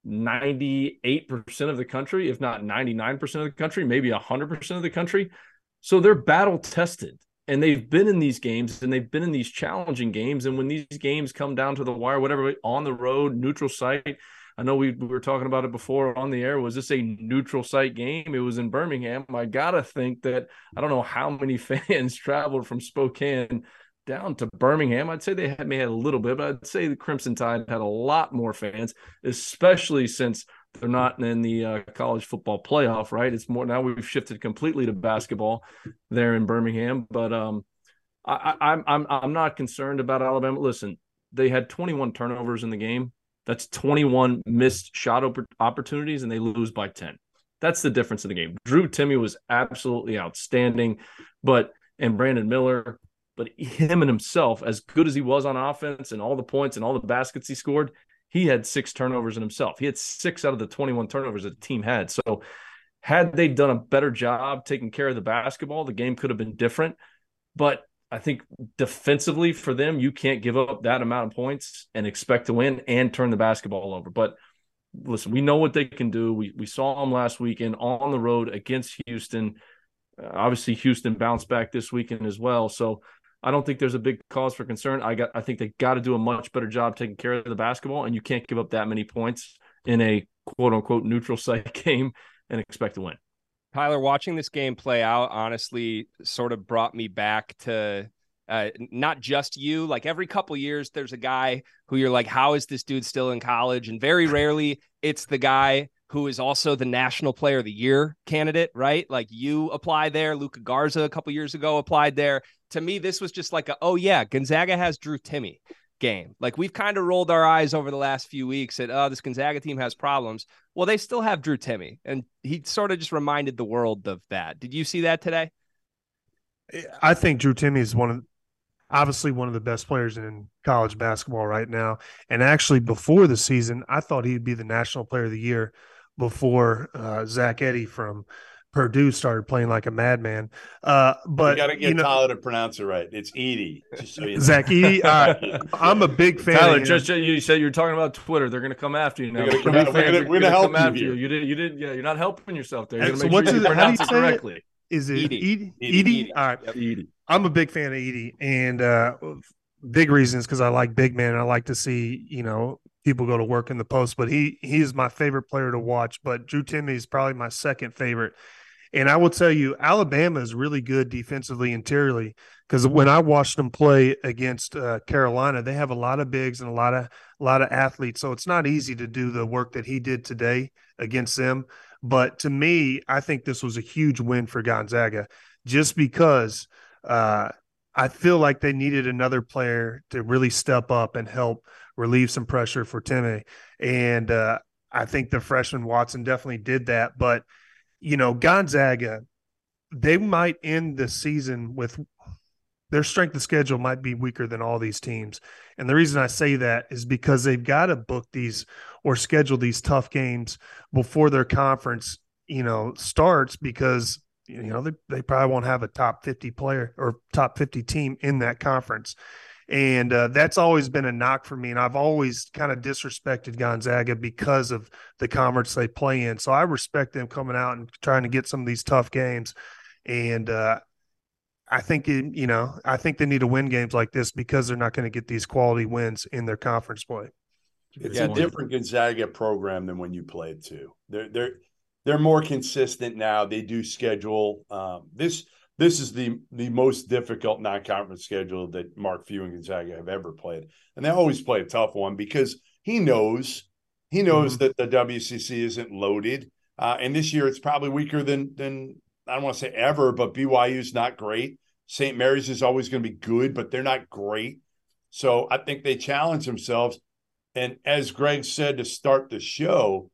98% of the country, if not 99% of the country, maybe 100% of the country. So they're battle tested and they've been in these games and they've been in these challenging games. And when these games come down to the wire, whatever, on the road, neutral site, I know we, we were talking about it before on the air. Was this a neutral site game? It was in Birmingham. I got to think that I don't know how many fans traveled from Spokane down to Birmingham. I'd say they had, may have a little bit, but I'd say the Crimson Tide had a lot more fans, especially since they're not in the uh, college football playoff, right? It's more now we've shifted completely to basketball there in Birmingham. But um, I, I'm I'm I'm not concerned about Alabama. Listen, they had 21 turnovers in the game. That's 21 missed shot opportunities, and they lose by 10. That's the difference in the game. Drew Timme was absolutely outstanding, but and Brandon Miller, but him and himself, as good as he was on offense and all the points and all the baskets he scored, he had six turnovers in himself. He had six out of the 21 turnovers that the team had. So, had they done a better job taking care of the basketball, the game could have been different. But I think defensively for them, you can't give up that amount of points and expect to win and turn the basketball over. But listen, we know what they can do. We we saw them last weekend on the road against Houston. Uh, obviously, Houston bounced back this weekend as well. So I don't think there's a big cause for concern. I got I think they got to do a much better job taking care of the basketball, and you can't give up that many points in a quote unquote neutral site game and expect to win. Tyler, watching this game play out honestly sort of brought me back to uh, not just you. Like every couple years, there's a guy who you're like, how is this dude still in college? And very rarely, it's the guy who is also the National Player of the Year candidate, right? Like you apply there. Luka Garza a couple years ago applied there. To me, this was just like a, oh yeah, Gonzaga has Drew Timme game. Like we've kind of rolled our eyes over the last few weeks at, oh, this Gonzaga team has problems. Well, they still have Drew Timme, and he sort of just reminded the world of that. Did you see that today? I think Drew Timme is one of obviously one of the best players in college basketball right now. And actually, before the season, I thought he'd be the national player of the year before uh, Zach Edey from Purdue started playing like a madman. Uh, but you got to get you know, Tyler to pronounce it right. It's Edey. So Zach Edey. Uh, I'm a big fan. Tyler, just you said you're talking about Twitter. They're going to come after you now. We're going to help after you. You did. You did. Yeah, you're not helping yourself there. You're so what's sure it, how do you say correctly. It? Is it Edie? Edie. Edey? All right. Yep. Edey. I'm a big fan of Edie, and uh, big reasons because I like big men. I like to see you know people go to work in the post, but he he is my favorite player to watch. But Drew Timme is probably my second favorite. And I will tell you, Alabama is really good defensively interiorly because when I watched them play against uh, Carolina, they have a lot of bigs and a lot of a lot of athletes. So it's not easy to do the work that he did today against them. But to me, I think this was a huge win for Gonzaga, just because uh, I feel like they needed another player to really step up and help relieve some pressure for Timme. And uh, I think the freshman Watson definitely did that. But, you know, Gonzaga, they might end the season with their strength of schedule might be weaker than all these teams. And the reason I say that is because they've got to book these or schedule these tough games before their conference, you know, starts because you know they, they probably won't have a top 50 player or top 50 team in that conference and uh, that's always been a knock for me. And I've always kind of disrespected Gonzaga because of the conference they play in. So I respect them coming out and trying to get some of these tough games. And uh, I think it, you know I think they need to win games like this because they're not going to get these quality wins in their conference play. It's a different Gonzaga program than when you played too. They're they're they're more consistent now. They do schedule um, this this is the the most difficult non-conference schedule that Mark Few and Gonzaga have ever played, and they always play a tough one because he knows he knows mm-hmm. that the WCC isn't loaded, uh, and this year it's probably weaker than than I don't want to say ever, but BYU's not great. St. Mary's is always going to be good, but they're not great. So I think they challenge themselves. And as Greg said to start the show,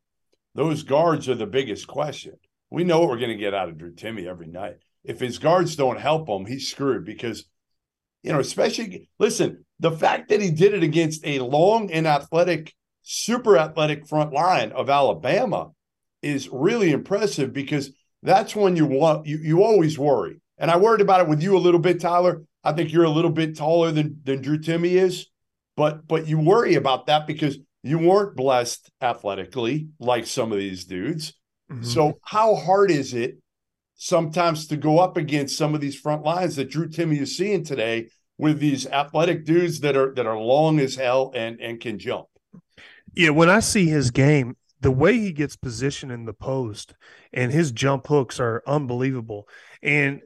those guards are the biggest question. We know what we're going to get out of Drew Timme every night if his guards don't help him, he's screwed because you know, especially listen, the fact that he did it against a long and athletic, super athletic front line of Alabama is really impressive because that's when you want you you always worry. And I worried about it with you a little bit, Tyler. I think you're a little bit taller than than Drew Timme is, but but you worry about that because you weren't blessed athletically like some of these dudes. Mm-hmm. So how hard is it sometimes to go up against some of these front lines that Drew Timme is seeing today with these athletic dudes that are that are long as hell and and can jump. Yeah, when I see his game, the way he gets positioned in the post and his jump hooks are unbelievable. And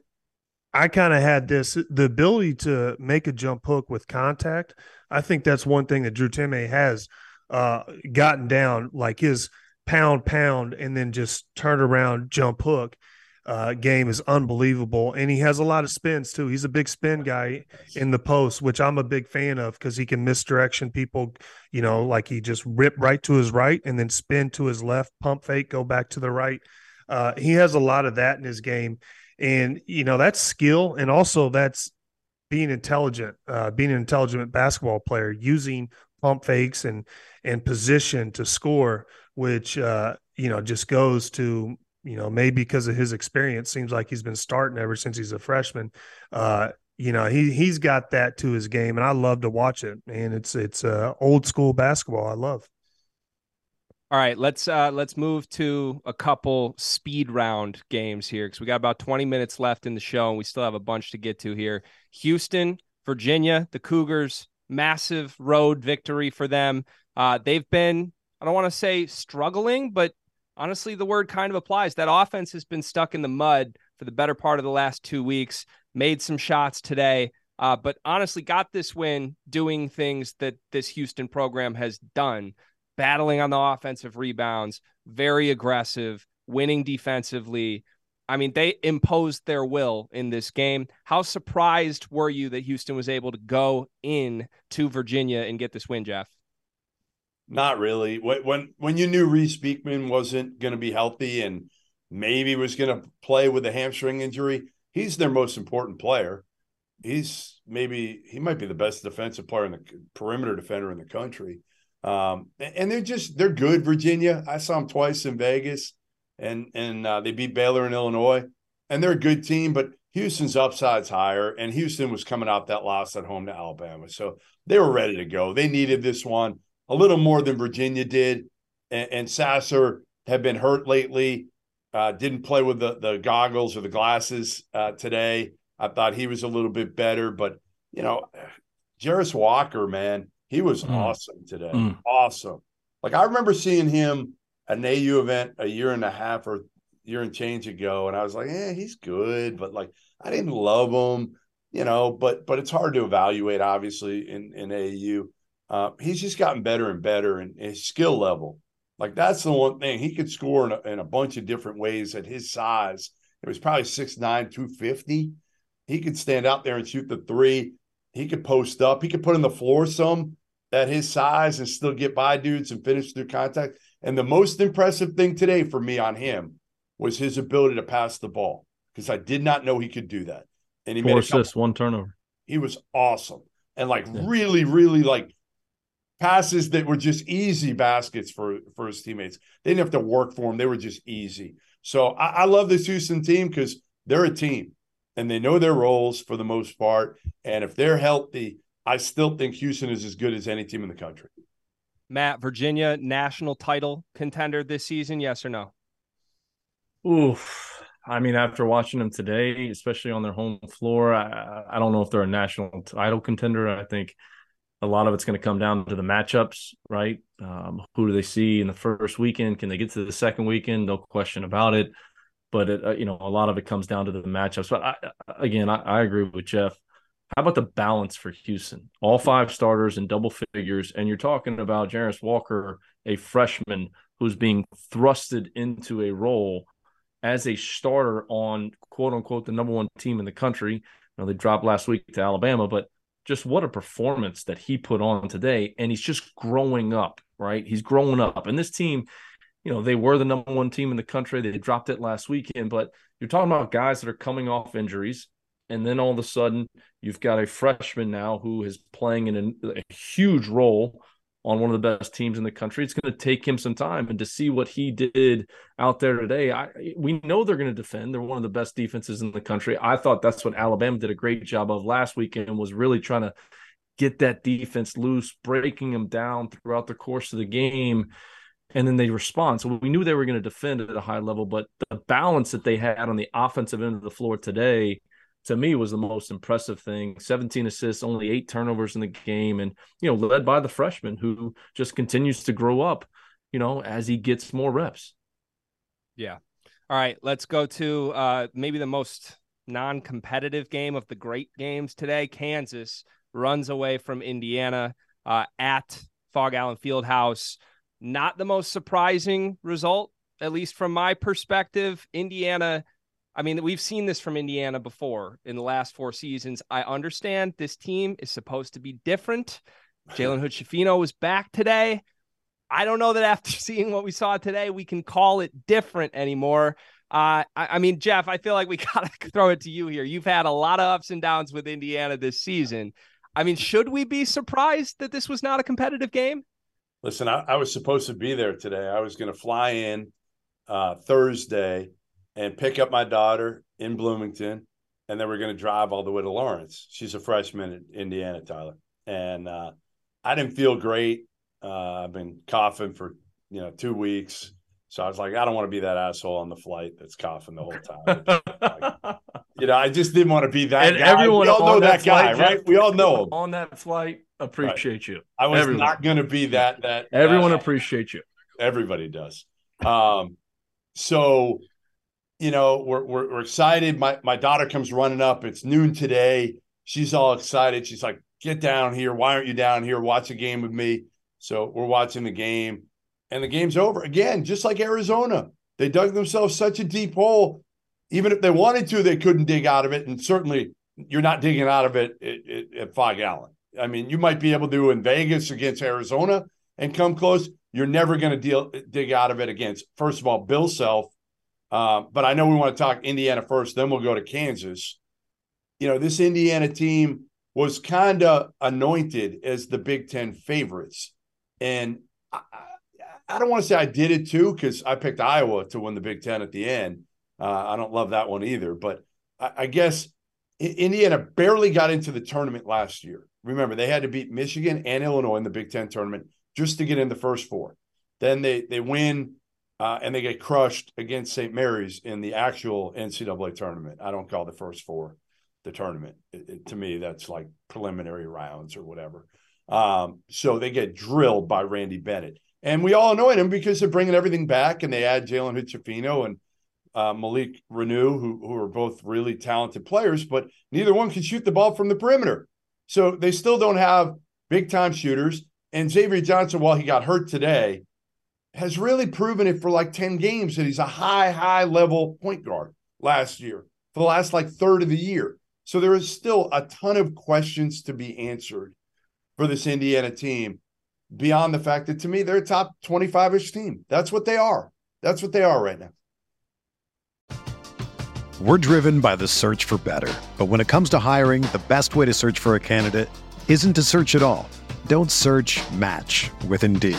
I kind of had this the ability to make a jump hook with contact. I think that's one thing that Drew Timme has uh, gotten down, like his pound pound and then just turn around jump hook uh, game is unbelievable, and he has a lot of spins too. He's a big spin guy in the post, which I'm a big fan of because he can misdirection people. You know, like he just rip right to his right and then spin to his left, pump fake, go back to the right. Uh, he has a lot of that in his game, and you know that's skill, and also that's being intelligent, uh, being an intelligent basketball player, using pump fakes and and position to score, which uh, you know just goes to you know, maybe because of his experience, seems like he's been starting ever since he's a freshman. Uh, you know, he he's got that to his game, and I love to watch it. And it's it's uh, old school basketball. I love. All right, let's uh let's move to a couple speed round games here because we got about 20 minutes left in the show and we still have a bunch to get to here. Houston, Virginia, the Cougars, massive road victory for them. Uh, they've been I don't want to say struggling, but honestly, the word kind of applies. That offense has been stuck in the mud for the better part of the last two weeks, made some shots today, uh, but honestly, got this win doing things that this Houston program has done, battling on the offensive rebounds, very aggressive, winning defensively. I mean, they imposed their will in this game. How surprised were you that Houston was able to go in to Virginia and get this win, Jeff? Not really. When when you knew Reece Beekman wasn't going to be healthy and maybe was going to play with a hamstring injury, he's their most important player. He's maybe he might be the best defensive player in the perimeter defender in the country. Um, and they're just they're good. Virginia, I saw them twice in Vegas, and and uh, they beat Baylor in Illinois, and they're a good team. But Houston's upside's higher, and Houston was coming out that loss at home to Alabama, so they were ready to go. They needed this one a little more than Virginia did. And, and Sasser had been hurt lately, uh, didn't play with the, the goggles or the glasses uh, today. I thought he was a little bit better, but you know, Jarace Walker, man, he was mm. awesome today. Mm. Awesome. Like I remember seeing him at an AU event a year and a half or year and change ago, and I was like, yeah, he's good, but like I didn't love him, you know. But but it's hard to evaluate, obviously, in in AU. Uh, he's just gotten better and better in his skill level. Like that's the one thing he could score in a, in a bunch of different ways at his size. It was probably 6'9, 250. He could stand out there and shoot the three. He could post up. He could put in the floor some at his size and still get by dudes and finish through contact. And the most impressive thing today for me on him was his ability to pass the ball because I did not know he could do that. And he Four made assists, one turnover. He was awesome and like yeah. really, really like passes that were just easy baskets for for his teammates. They didn't have to work for him; they were just easy. So I, I love this Houston team because they're a team and they know their roles for the most part. And if they're healthy, I still think Houston is as good as any team in the country. Matt, Virginia national title contender this season, yes or no? Oof. I mean, after watching them today, especially on their home floor, I, I don't know if they're a national title contender. I think a lot of it's going to come down to the matchups, right? Um, who do they see in the first weekend? Can they get to the second weekend? No question about it. But it, uh, you know, a lot of it comes down to the matchups. But I, again, I, I, agree with Jeff. How about the balance for Houston? All five starters in double figures, and you're talking about Jarace Walker, a freshman who's being thrusted into a role as a starter on quote unquote the number one team in the country. You know, they dropped last week to Alabama, but just what a performance that he put on today. And he's just growing up, right? He's growing up. And this team, you know, they were the number one team in the country. They dropped it last weekend, but you're talking about guys that are coming off injuries. And then all of a sudden, You've got a freshman now who is playing in a, a huge role on one of the best teams in the country. It's going to take him some time, and to see what he did out there today, I we know they're going to defend. They're one of the best defenses in the country. I thought that's what Alabama did a great job of last weekend. Was really trying to get that defense loose, breaking them down throughout the course of the game. And then they respond. So we knew they were going to defend at a high level, but the balance that they had on the offensive end of the floor today, to me, was the most impressive thing. 17 assists, only eight turnovers in the game, and you know, led by the freshman who just continues to grow up, you know, as he gets more reps. Yeah. All right, let's go to uh, maybe the most non-competitive game of the great games today. Kansas runs away from Indiana uh, at Phog Allen Fieldhouse. Not the most surprising result, at least from my perspective. Indiana, I mean, we've seen this from Indiana before in the last four seasons. I understand this team is supposed to be different. Jalen Hood Schifino was back today. I don't know that after seeing what we saw today, we can call it different anymore. Uh, I, I, mean, Jeff, I feel like we got to throw it to you here. You've had a lot of ups and downs with Indiana this season. I mean, should we be surprised that this was not a competitive game? Listen, I, I was supposed to be there today. I was going to fly in uh, Thursday and pick up my daughter in Bloomington, and then we're going to drive all the way to Lawrence. She's a freshman at Indiana, Tyler, and uh, I didn't feel great. Uh, I've been coughing for you know two weeks, so I was like, I don't want to be that asshole on the flight that's coughing the whole time. like, you know, I just didn't want to be that and guy. Everyone we all know that, that guy, flight, right? We all know him. On that flight, appreciate right. you. I was everyone. not going to be that. That everyone that, appreciates you. Everybody does. Um, so, you know, we're, we're we're excited. My my daughter comes running up. It's noon today. She's all excited. She's like, "Get down here! Why aren't you down here? Watch a game with me." So we're watching the game, and the game's over again. Just like Arizona, they dug themselves such a deep hole even if they wanted to, they couldn't dig out of it. And certainly, you're not digging out of it at, at, Phog Allen. I mean, you might be able to in Vegas against Arizona and come close. You're never going to deal dig out of it against, first of all, Bill Self. Uh, but I know we want to talk Indiana first, then we'll go to Kansas. You know, this Indiana team was kind of anointed as the Big Ten favorites. And I, I don't want to say I did it too, because I picked Iowa to win the Big Ten at the end. Uh, I don't love that one either, but I, I guess Indiana barely got into the tournament last year. Remember, they had to beat Michigan and Illinois in the Big Ten tournament just to get in the first four. Then they they win uh, and they get crushed against St. Mary's in the actual NCAA tournament. I don't call the first four the tournament. It, it, to me, that's like preliminary rounds or whatever. Um, so they get drilled by Randy Bennett, and we all annoy him because they're bringing everything back, and they add Jalen Hood and uh, Malik Reneau, who, who are both really talented players, but neither one can shoot the ball from the perimeter. So they still don't have big time shooters. And Xavier Johnson, while he got hurt today, has really proven it for like 10 games that he's a high, high level point guard last year for the last like third of the year. So there is still a ton of questions to be answered for this Indiana team beyond the fact that to me, they're a top 25 ish team. That's what they are. That's what they are right now. We're driven by the search for better. But when it comes to hiring, the best way to search for a candidate isn't to search at all. Don't search match with Indeed.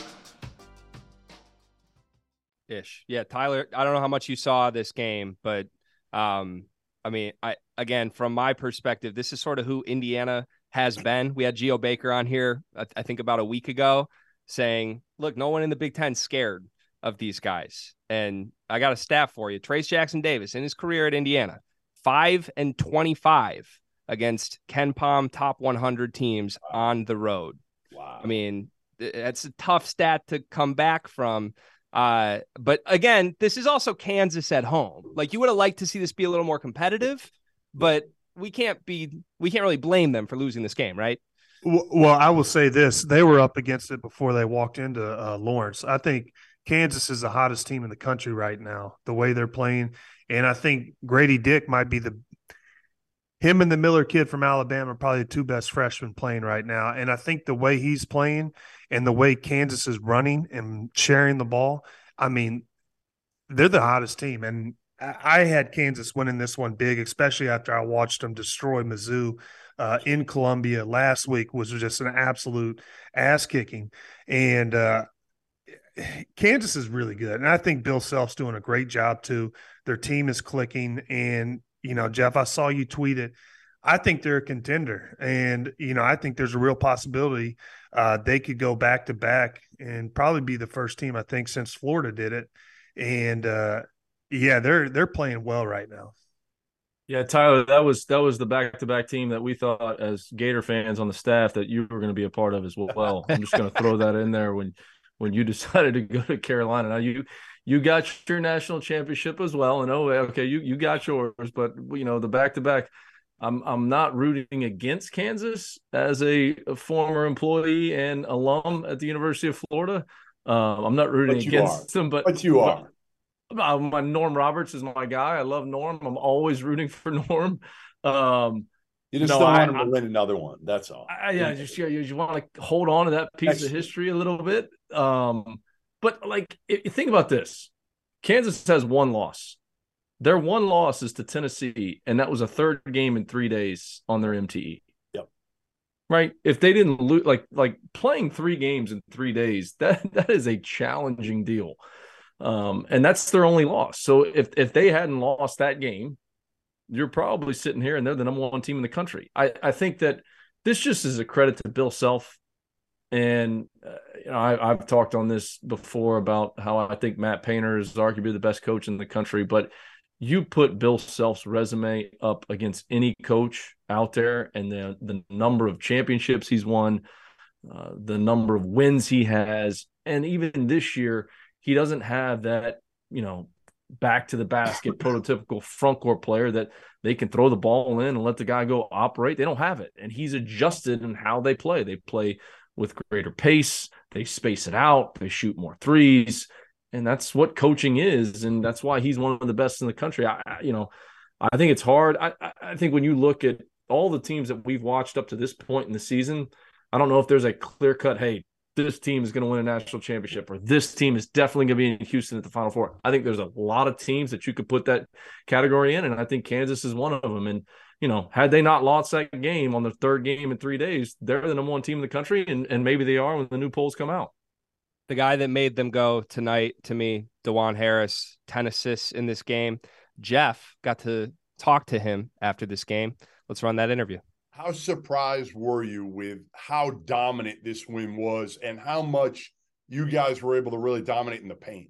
Ish. Yeah, Tyler, I don't know how much you saw this game, but um, I mean, I again, from my perspective, this is sort of who Indiana has been. We had Geo Baker on here, I think about a week ago, saying, "Look, no one in the Big Ten scared of these guys." And I got a stat for you: Trayce Jackson Davis in his career at Indiana, five and twenty-five against KenPom top 100 teams on the road. Wow. I mean, that's a tough stat to come back from. Uh, but again, this is also Kansas at home. Like you would have liked to see this be a little more competitive, but we can't be we can't really blame them for losing this game, right? Well, I will say this: they were up against it before they walked into uh, Lawrence. I think Kansas is the hottest team in the country right now. The way they're playing, and I think Grady Dick might be the him and the Miller kid from Alabama are probably the two best freshmen playing right now. And I think the way he's playing and the way Kansas is running and sharing the ball, I mean, they're the hottest team. And I had Kansas winning this one big, especially after I watched them destroy Mizzou uh, in Columbia last week, was just an absolute ass kicking. And uh, Kansas is really good. And I think Bill Self's doing a great job too. Their team is clicking. And you know, Jeff, I saw you tweet it. I think they're a contender, and you know, I think there's a real possibility uh, they could go back to back and probably be the first team I think since Florida did it. And uh, yeah, they're they're playing well right now. Yeah, Tyler, that was that was the back to back team that we thought as Gator fans on the staff that you were going to be a part of as well. I'm just going to throw that in there when when you decided to go to Carolina. Now you you got your national championship as well. And oh, okay, you you got yours, but you know the back to back. I'm I'm not rooting against Kansas as a, a, former employee and alum at the University of Florida. Uh, I'm not rooting against are. them, but but you are. Uh, my Norm Roberts is my guy. I love Norm. I'm always rooting for Norm. Um, you just no, don't want him to win another one. That's all. I, yeah, just you, you want to hold on to that piece of history a little bit. Um, but like, think about this: Kansas has one loss. Their one loss is to Tennessee, and that was a third game in three days on their MTE. Yep. Right. If they didn't lose, like like playing three games in three days, that that is a challenging deal. Um, and that's their only loss. So if if they hadn't lost that game, you're probably sitting here and they're the number one team in the country. I I think that this just is a credit to Bill Self and uh, you know, I, have talked on this before about how I think Matt Painter is arguably the best coach in the country. But you put Bill Self's resume up against any coach out there, and the the number of championships he's won, uh, the number of wins he has, and even this year he doesn't have that you know back to the basket prototypical front court player that they can throw the ball in and let the guy go operate. They don't have it, and he's adjusted in how they play. They play with greater pace. They space it out. They shoot more threes, and that's what coaching is, and that's why he's one of the best in the country. I, you know, I think it's hard. I, I think when you look at all the teams that we've watched up to this point in the season, I don't know if there's a clear cut. Hey, this team is going to win a national championship, or this team is definitely going to be in Houston at the Final Four. I think there's a lot of teams that you could put that category in, and I think Kansas is one of them. And you know, had they not lost that game on the third game in three days, they're the number one team in the country, and, and maybe they are when the new polls come out. The guy that made them go tonight to me, Dajuan Harris, 10 assists in this game. Jeff got to talk to him after this game. Let's run that interview. How surprised were you with how dominant this win was and how much you guys were able to really dominate in the paint?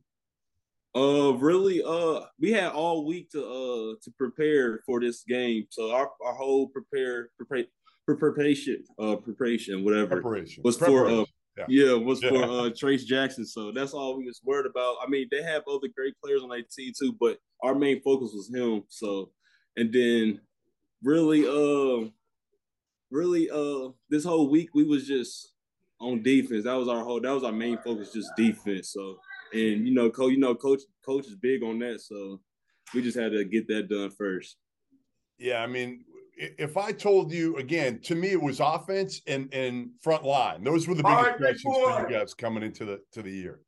Uh, really, uh, we had all week to uh to prepare for this game. So our, our whole prepare prepare preparation uh preparation whatever preparation. was preparation. for uh yeah, yeah was yeah. for uh Trayce Jackson. So that's all we was worried about. I mean, they have other great players on that team too, but our main focus was him. So and then really uh really uh this whole week we was just on defense. That was our whole that was our main focus, just defense. So and you know, coach, you know, coach, coach is big on that, so we just had to get that done first. Yeah, I mean, if I told you again, to me it was offense and and front line. Those were the biggest right, questions for you guys coming into the to the year.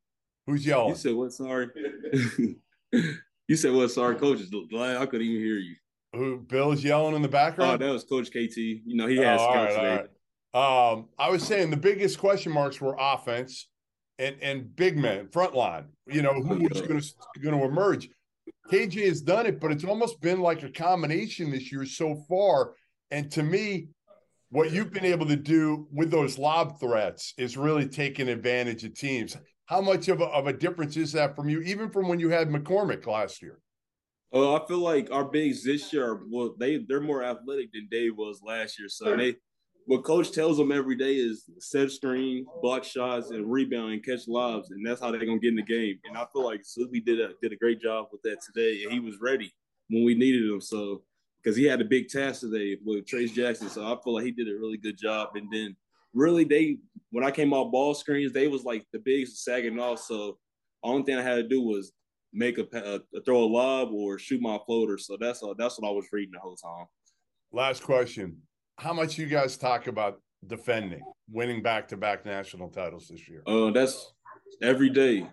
Who's yelling? You said what? Sorry. you said what? Sorry, coaches. I couldn't even hear you. Who? Bill's yelling in the background. Oh, that was Coach KT. You know he has oh, scouts right, today. Right. Um, I was saying the biggest question marks were offense and and big men, front line. You know, who is going to going to emerge? KJ has done it, but it's almost been like a combination this year so far. And to me, what you've been able to do with those lob threats is really taking advantage of teams. How much of a, of a difference is that from you, even from when you had McCormack last year? Uh, I feel like our bigs this year, well, they they're more athletic than Dave was last year. So they, what coach tells them every day is set screen, block shots, and rebound and catch lobs, and that's how they're gonna get in the game. And I feel like Susie did a did a great job with that today, and he was ready when we needed him. So because he had a big task today with Trayce Jackson, so I feel like he did a really good job. And then really, they when I came off ball screens, they was like the bigs sagging off. So only thing I had to do was make a, a, a throw a lob or shoot my floater. So that's uh, that's what I was reading the whole time. Last question: How much you guys talk about defending, winning back to back national titles this year? Uh, that's every day,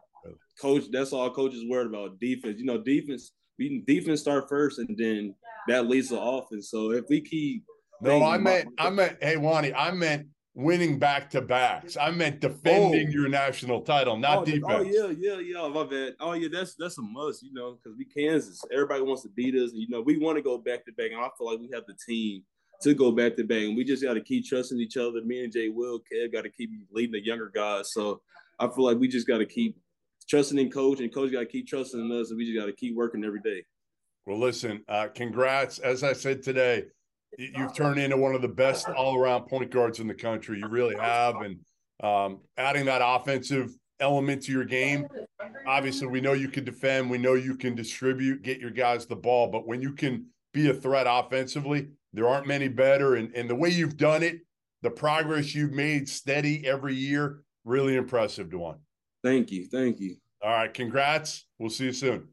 coach. That's all coaches worried about defense. You know, defense. We defense start first, and then that leads to offense. So if we keep no, I meant, I meant, hey, Wani, I meant winning back to backs. I meant defending oh. your national title, not oh, defense. Oh yeah, yeah, yeah. My bad. Oh yeah, that's that's a must, you know, because we Kansas. Everybody wants to beat us, and you know we want to go back to back, and I feel like we have the team to go back to back, and we just got to keep trusting each other. Me and Jay Will, Kev got to keep leading the younger guys. So I feel like we just got to keep trusting in coach, and coach got to keep trusting in us, and we just got to keep working every day. Well, listen, uh, congrats. As I said today, you've turned into one of the best all around point guards in the country. You really have. And um, adding that offensive element to your game, obviously, we know you can defend, we know you can distribute, get your guys the ball. But when you can be a threat offensively, there aren't many better. And, and the way you've done it, the progress you've made steady every year, really impressive, Dajuan. Thank you. Thank you. All right. Congrats. We'll see you soon.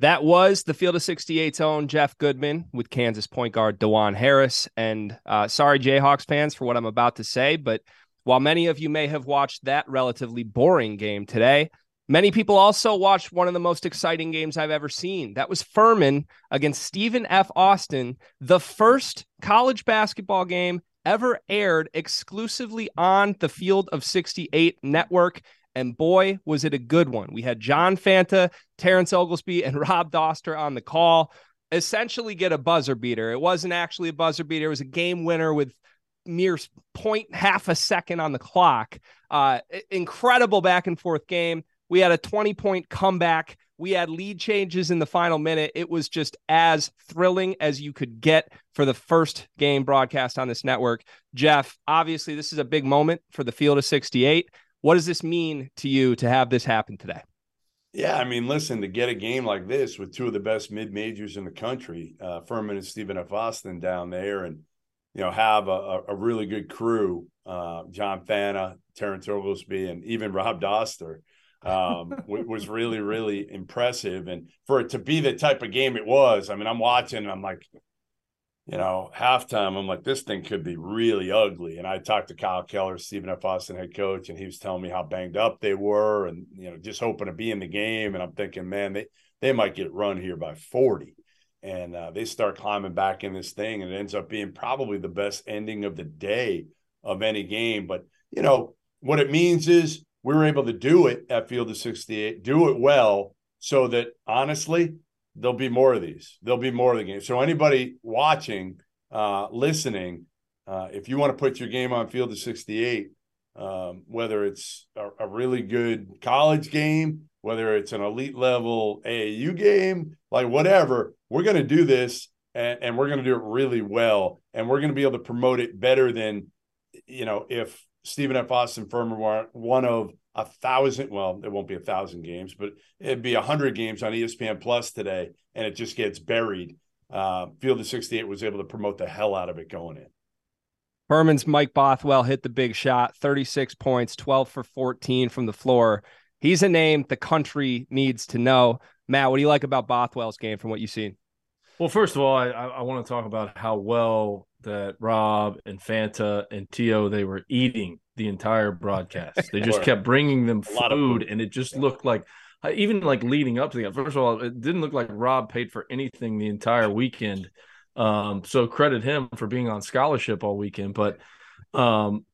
That was the Field of 68's own Jeff Goodman with Kansas point guard Dajuan Harris. And uh, sorry, Jayhawks fans, for what I'm about to say, but while many of you may have watched that relatively boring game today, many people also watched one of the most exciting games I've ever seen. That was Furman against Stephen F. Austin, the first college basketball game ever aired exclusively on the Field of 68 network. And boy, was it a good one. We had John Fanta, Terrence Oglesby, and Rob Doster on the call. Essentially, get a buzzer beater. It wasn't actually a buzzer beater, it was a game winner with mere point half a second on the clock. Uh, incredible back and forth game. We had a 20 point comeback. We had lead changes in the final minute. It was just as thrilling as you could get for the first game broadcast on this network. Jeff, obviously, this is a big moment for the field of 68. What does this mean to you to have this happen today? Yeah, I mean, listen, to get a game like this with two of the best mid majors in the country, uh, Furman and Stephen F. Austin down there, and you know have a, a really good crew, uh, John Fanta, Terrence Oglesby, and even Rob Doster, um, was really really impressive. And for it to be the type of game it was, I mean, I'm watching, I'm like, you know, halftime, I'm like, this thing could be really ugly. And I talked to Kyle Keller, Stephen F. Austin head coach, and he was telling me how banged up they were and, you know, just hoping to be in the game. And I'm thinking, man, they, they might get run here by 40. And uh, they start climbing back in this thing, and it ends up being probably the best ending of the day of any game. But, you know, what it means is we were able to do it at Field of 68, do it well, so that honestly, there'll be more of these. There'll be more of the game. So anybody watching, uh, listening, uh, if you want to put your game on field of 68, um, whether it's a, a, really good college game, whether it's an elite level AAU game, like whatever, we're going to do this and, and we're going to do it really well. And we're going to be able to promote it better than, you know, if Stephen F. Austin Furman were one of a thousand well it won't be a thousand games but it'd be a hundred games on espn plus today and it just gets buried. Uh, field of 68 was able to promote the hell out of it going in. Furman's mike bothwell hit the big shot 36 points 12 for 14 from the floor. He's a name the country needs to know. Matt what do you like about bothwell's game from what you've seen? Well first of all i, I want to talk about how well that rob and fanta and tio they were eating the entire broadcast. They just kept bringing them food, food, and it just looked like uh, even like leading up to the first of all, it didn't look like Rob paid for anything the entire weekend. Um, so credit him for being on scholarship all weekend. But um,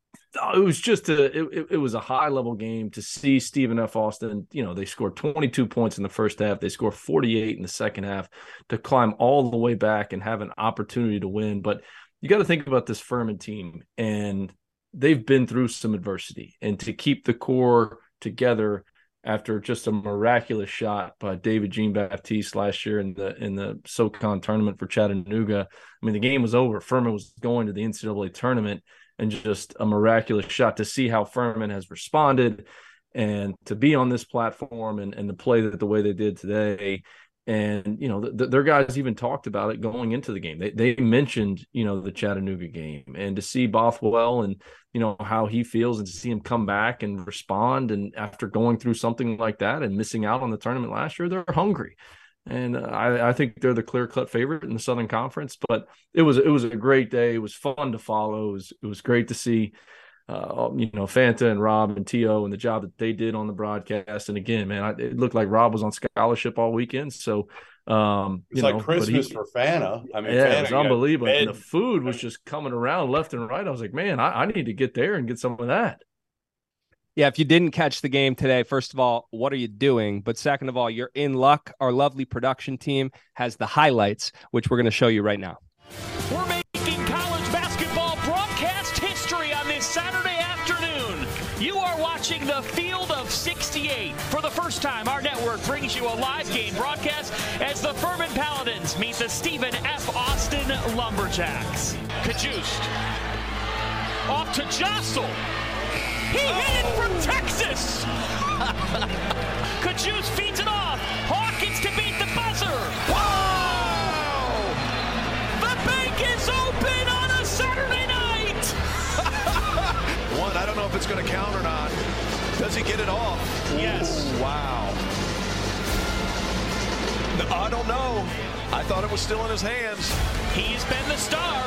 it was just a it, it was a high level game to see Stephen F. Austin. You know, they scored 22 points in the first half. They scored 48 in the second half to climb all the way back and have an opportunity to win. But you got to think about this Furman team, and they've been through some adversity, and to keep the core together after just a miraculous shot by David Jean Baptiste last year in the in the SoCon tournament for Chattanooga. I mean, the game was over. Furman was going to the NCAA tournament and just a miraculous shot to see how Furman has responded and to be on this platform and, and to play that the way they did today. And, you know, the, the, their guys even talked about it going into the game. They, they mentioned, you know, the Chattanooga game and to see Bothwell and, you know, how he feels and to see him come back and respond. And after going through something like that and missing out on the tournament last year, they're hungry and I, I, think they're the clear cut favorite in the Southern Conference. But it was it was a great day. It was fun to follow. It was it was great to see, uh, you know, Fanta and Rob and T.O. and the job that they did on the broadcast. And again, man, I, it looked like Rob was on scholarship all weekend. So um, it's like know, Christmas he, for Fanta. I mean, yeah, Fanta it was unbelievable. And the food was just coming around left and right. I was like, man, I, I need to get there and get some of that. Yeah, if you didn't catch the game today, first of all, what are you doing? But second of all, you're in luck. Our lovely production team has the highlights, which we're going to show you right now. Time, our network brings you a live game broadcast as the Furman Paladins meet the Stephen F. Austin Lumberjacks. Cajuste. Off to Jossell. He hit it from Texas. Cajuste feeds it off. Hawkins to beat the buzzer. Whoa! The bank is open on a Saturday night. One, I don't know if it's going to count or not. Does he get it off? Yes. Ooh, wow. I don't know. I thought it was still in his hands. He's been the star.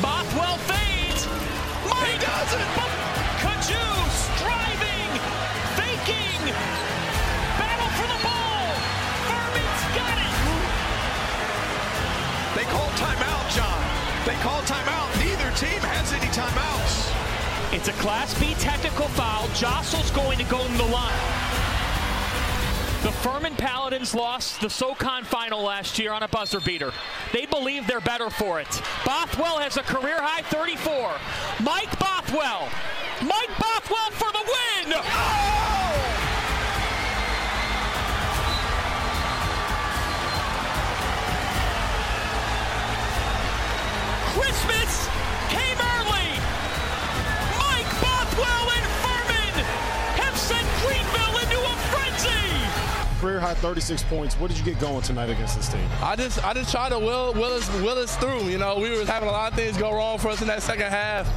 Bothwell fades. My he does it. Cajuste driving, faking, battle for the ball. Furman's got it. They call timeout, John. They call timeout. Neither team has any timeouts. It's a Class B technical foul. Jossell's going to go in the line. The Furman Paladins lost the SoCon final last year on a buzzer beater. They believe they're better for it. Bothwell has a career high 34. Mike Bothwell. Mike Bothwell for the win. Oh! Career high 36 points. What did you get going tonight against this team? I just I just tried to will, will us will us through. You know, we were having a lot of things go wrong for us in that second half.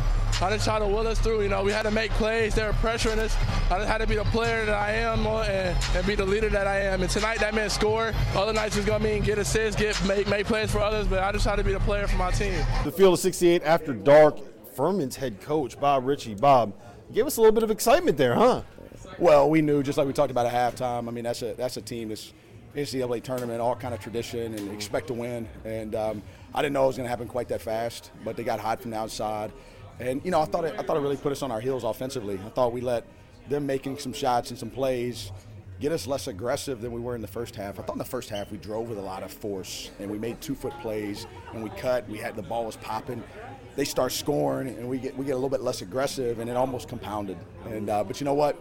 I just tried to will us through. You know, we had to make plays. They were pressuring us. I just had to be the player that I am uh, and, and be the leader that I am. And tonight that meant score. Other nights it's gonna mean get assists, get make, make plays for others. But I just tried to be the player for my team. The field of 68 after dark. Furman's head coach Bob Richey. Bob, give us a little bit of excitement there, huh? Well, we knew just like we talked about at halftime. I mean, that's a that's a team that's NCAA tournament, all kind of tradition, and expect to win. And um, I didn't know it was going to happen quite that fast, but they got hot from the outside. And you know, I thought it, I thought it really put us on our heels offensively. I thought we let them making some shots and some plays get us less aggressive than we were in the first half. I thought in the first half we drove with a lot of force and we made two foot plays and we cut. We had the ball was popping. They start scoring and we get we get a little bit less aggressive and it almost compounded. And uh, but you know what?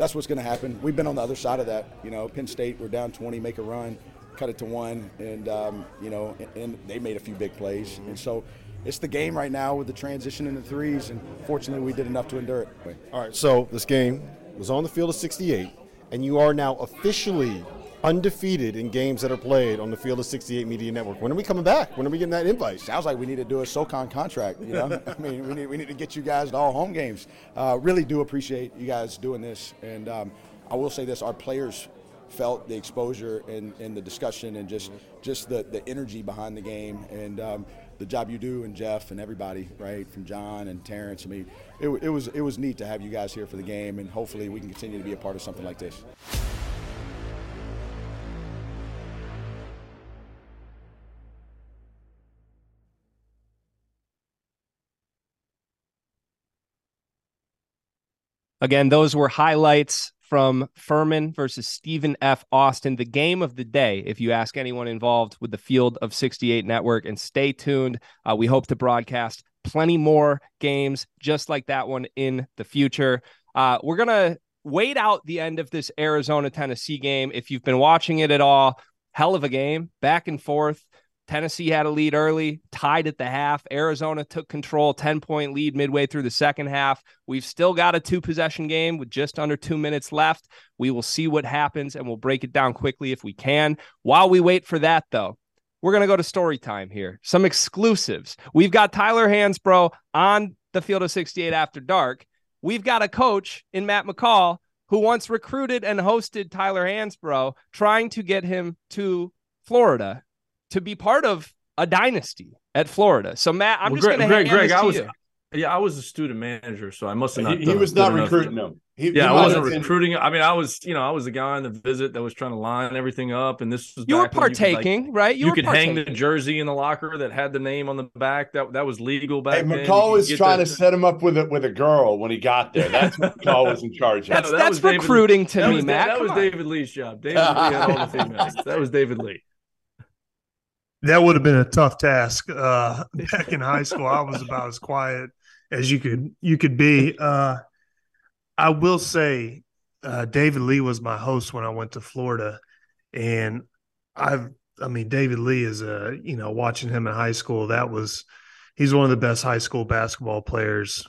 That's what's going to happen. We've been on the other side of that. You know, Penn State we're down 20, make a run, cut it to one, and um, you know, and, and they made a few big plays. And so it's the game right now with the transition into threes, and fortunately, we did enough to endure it. All right, so this game was on the field of 68, and you are now officially undefeated in games that are played on the field of 68 Media Network. When are we coming back? When are we getting that invite? Sounds like we need to do a SoCon contract. You know, I mean, we need we need to get you guys to all home games. Uh, really do appreciate you guys doing this, and um, I will say this: our players felt the exposure and, and the discussion and just just the, the energy behind the game and um, the job you do and Jeff and everybody right from John and Terrence. I mean, it, it was it was neat to have you guys here for the game and hopefully we can continue to be a part of something like this. Again, those were highlights from Furman versus Stephen F. Austin, the game of the day, if you ask anyone involved with the Field of 68 network. And stay tuned. Uh, we hope to broadcast plenty more games just like that one in the future. Uh, we're going to wait out the end of this Arizona Tennessee game. If you've been watching it at all, hell of a game, back and forth. Tennessee had a lead early, tied at the half. Arizona took control, 10 point lead midway through the second half. We've still got a two possession game with just under two minutes left. We will see what happens and we'll break it down quickly if we can. While we wait for that, though, we're going to go to story time here. Some exclusives. We've got Tyler Hansbrough on the field of 68 after dark. We've got a coach in Matt McCall who once recruited and hosted Tyler Hansbrough, trying to get him to Florida to be part of a dynasty at Florida. So Matt, I'm Well, just going to Greg, Greg, I was, you. yeah, I was a student manager, so I must have not. He, he was done not enough. recruiting them. He, Yeah, he I wasn't have been- recruiting. I mean, I was, you know, I was the guy on the visit that was trying to line everything up, and this was You were back when could, like, partaking, right? You, You were could hang the jersey in the locker that had the name on the back. That that was legal back Hey, then. McCall could was trying the- to set him up with a with a girl when he got there. That's what McCall was in charge of. That's that that's was David- recruiting to that me, was, Matt. That Come was on. David Lee's job. David Lee had all the females. That was David Lee. That would have been a tough task. Uh, back in high school, I was about as quiet as you could you could be. Uh, I will say, uh, David Lee was my host when I went to Florida, and I've I mean David Lee is a you know watching him in high school that was he's one of the best high school basketball players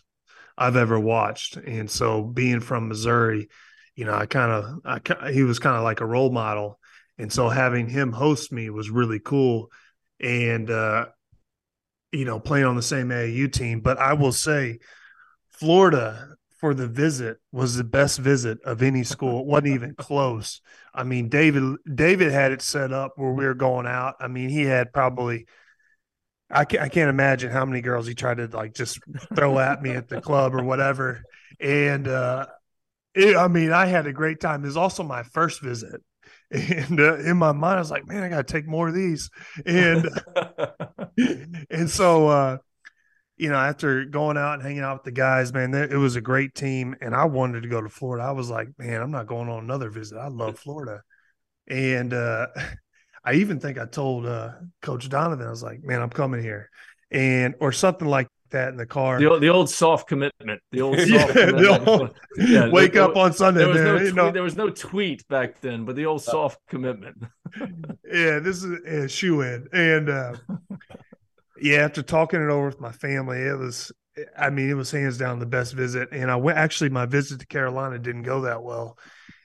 I've ever watched, and so being from Missouri, you know I kind of I he was kind of like a role model, and so having him host me was really cool and uh, you know playing on the same AAU team. But I will say, Florida for the visit was the best visit of any school. It wasn't even close. I mean, David David had it set up where we were going out. I mean, he had probably. I can't, I can't imagine how many girls he tried to like just throw at me at the club or whatever. And uh, it, I mean, I had a great time. It was also my first visit. And uh, in my mind, I was like, man, I got to take more of these. And and so uh you know after going out and hanging out with the guys man it was a great team and i wanted to go to florida. I was like man i'm not going on another visit. I love florida. And uh i even think i told uh coach donovan i was like man i'm coming here. And or something like that in the car The old, the old soft commitment. The old soft Yeah, the old- Yeah, wake there- up on sunday There was man, no you tweet, know. there was no tweet back then, but the old soft commitment. yeah, this is a shoe in. And uh, yeah, after talking it over with my family, it was, I mean, it was hands down the best visit. And I went, actually, my visit to Carolina didn't go that well.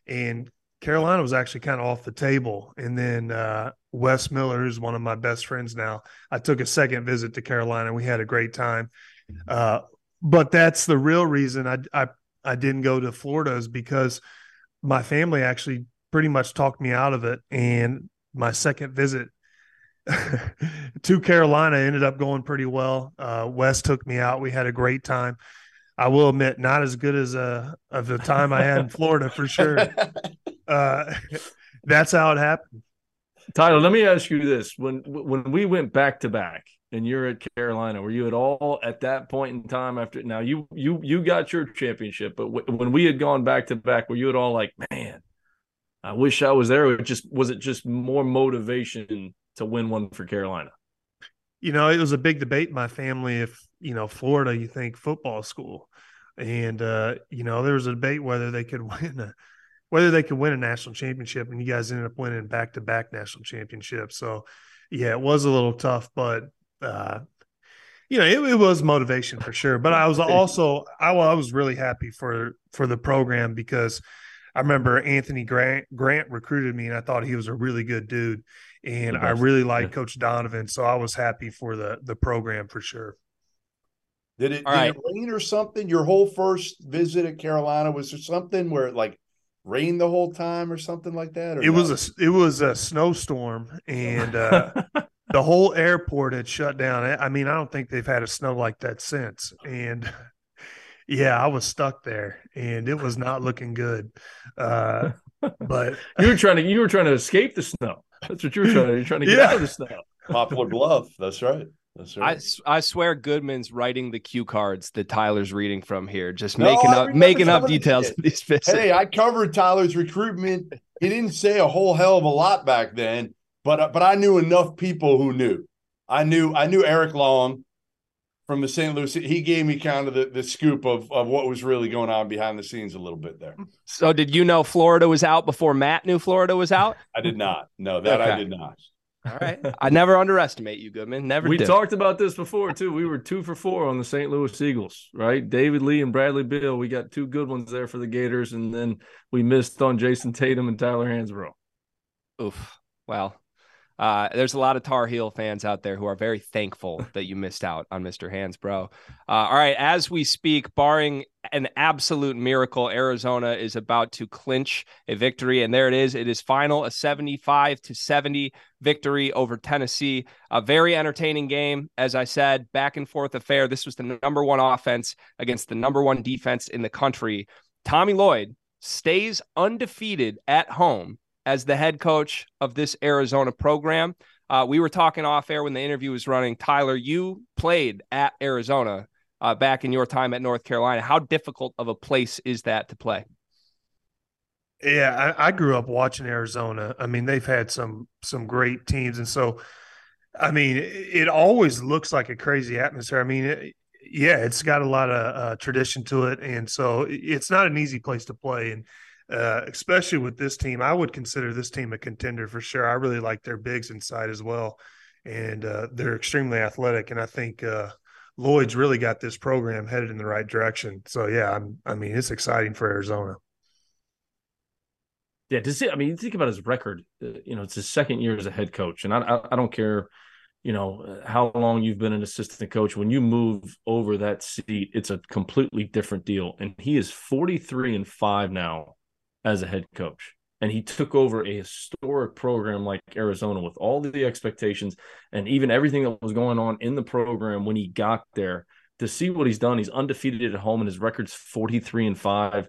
And Carolina was actually kind of off the table. And then uh, Wes Miller, who's one of my best friends now, I took a second visit to Carolina. We had a great time. Uh, but that's the real reason I, I, I didn't go to Florida is because my family actually pretty much talked me out of it. And my second visit to Carolina ended up going pretty well. Uh, Wes took me out. We had a great time. I will admit, not as good as uh, of the time I had in Florida for sure. Uh, that's how it happened. Tyler, let me ask you this: when when we went back to back, and you're at Carolina, were you at all at that point in time after? Now you you you got your championship, but w- when we had gone back to back, were you at all like, man, I wish I was there? Just was it just more motivation to win one for Carolina? you know, it was a big debate in my family if, you know, Florida, you think football school. And uh, you know, there was a debate whether they could win a whether they could win a national championship and you guys ended up winning back to back national championships. So yeah, it was a little tough, but uh you know, it, it was motivation for sure. But I was also I, I was really happy for for the program because I remember Anthony Grant Grant recruited me and I thought he was a really good dude. And I really liked Yeah. Coach Donovan. So I was happy for the the program for sure. Did it, All did right. it rain or something? Your whole first visit at Carolina was there something where it like rained the whole time or something like that? Or It was no? a s- it was a snowstorm and uh the whole airport had shut down. I I mean, I don't think they've had a snow like that since. And yeah, I was stuck there and it was not looking good. Uh but You were trying to you were trying to escape the snow. That's what you were trying to. You're trying to get Yeah. out of the snow. Poplar Bluff. That's right. That's I, right. s- I swear Goodman's writing the cue cards that Tyler's reading from here, just No, making up making up some of the details of these visits. Hey, I covered Tyler's recruitment. He didn't say a whole hell of a lot back then, but but I knew enough people who knew. I knew I knew Eric Long from the St. Louis. He gave me kind of the, the scoop of of what was really going on behind the scenes a little bit there. So did you know Florida was out before Matt knew Florida was out? I did not. No, that I did not. All right. I never underestimate you, Goodman. Never we did. talked about this before too. We were two for four on the St. Louis Eagles, right? David Lee and Bradley Beal. We got two good ones there for the Gators, and then we missed on Jayson Tatum and Tyler Hansbrough. Oof. Well, uh, there's a lot of Tar Heel fans out there who are very thankful that you missed out on Mr. Hansbrough. Uh, all right, as we speak, barring an absolute miracle, Arizona is about to clinch a victory, and there it is. It is final, a 75 to 70 victory over Tennessee. A very entertaining game, as I said, back and forth affair. This was the number one offense against the number one defense in the country. Tommy Lloyd stays undefeated at home as the head coach of this Arizona program. Uh, we were talking off air when the interview was running. Tyler, you played at Arizona uh, back in your time at North Carolina. How difficult of a place is that to play? Yeah, I, I grew up watching Arizona. I mean, they've had some some great teams, and so I mean, it, always looks like a crazy atmosphere. I mean, it, yeah, it's got a lot of uh, tradition to it, and so it's not an easy place to play, and uh, especially with this team, I would consider this team a contender for sure. I really like their bigs inside as well, and uh, they're extremely athletic, and I think. Uh, Lloyd's really got this program headed in the right direction. So yeah, I'm, I mean, it's exciting for Arizona. Yeah, to see, I mean, think about his record. uh, You know, it's his second year as a head coach, and I, I, I don't care, you know, how long you've been an assistant coach. When you move over that seat, it's a completely different deal. And he is forty three and five now as a head coach, and he took over a historic program like Arizona with all the expectations and even everything that was going on in the program when he got there. To see what he's done, he's undefeated at home, and his record's forty three and five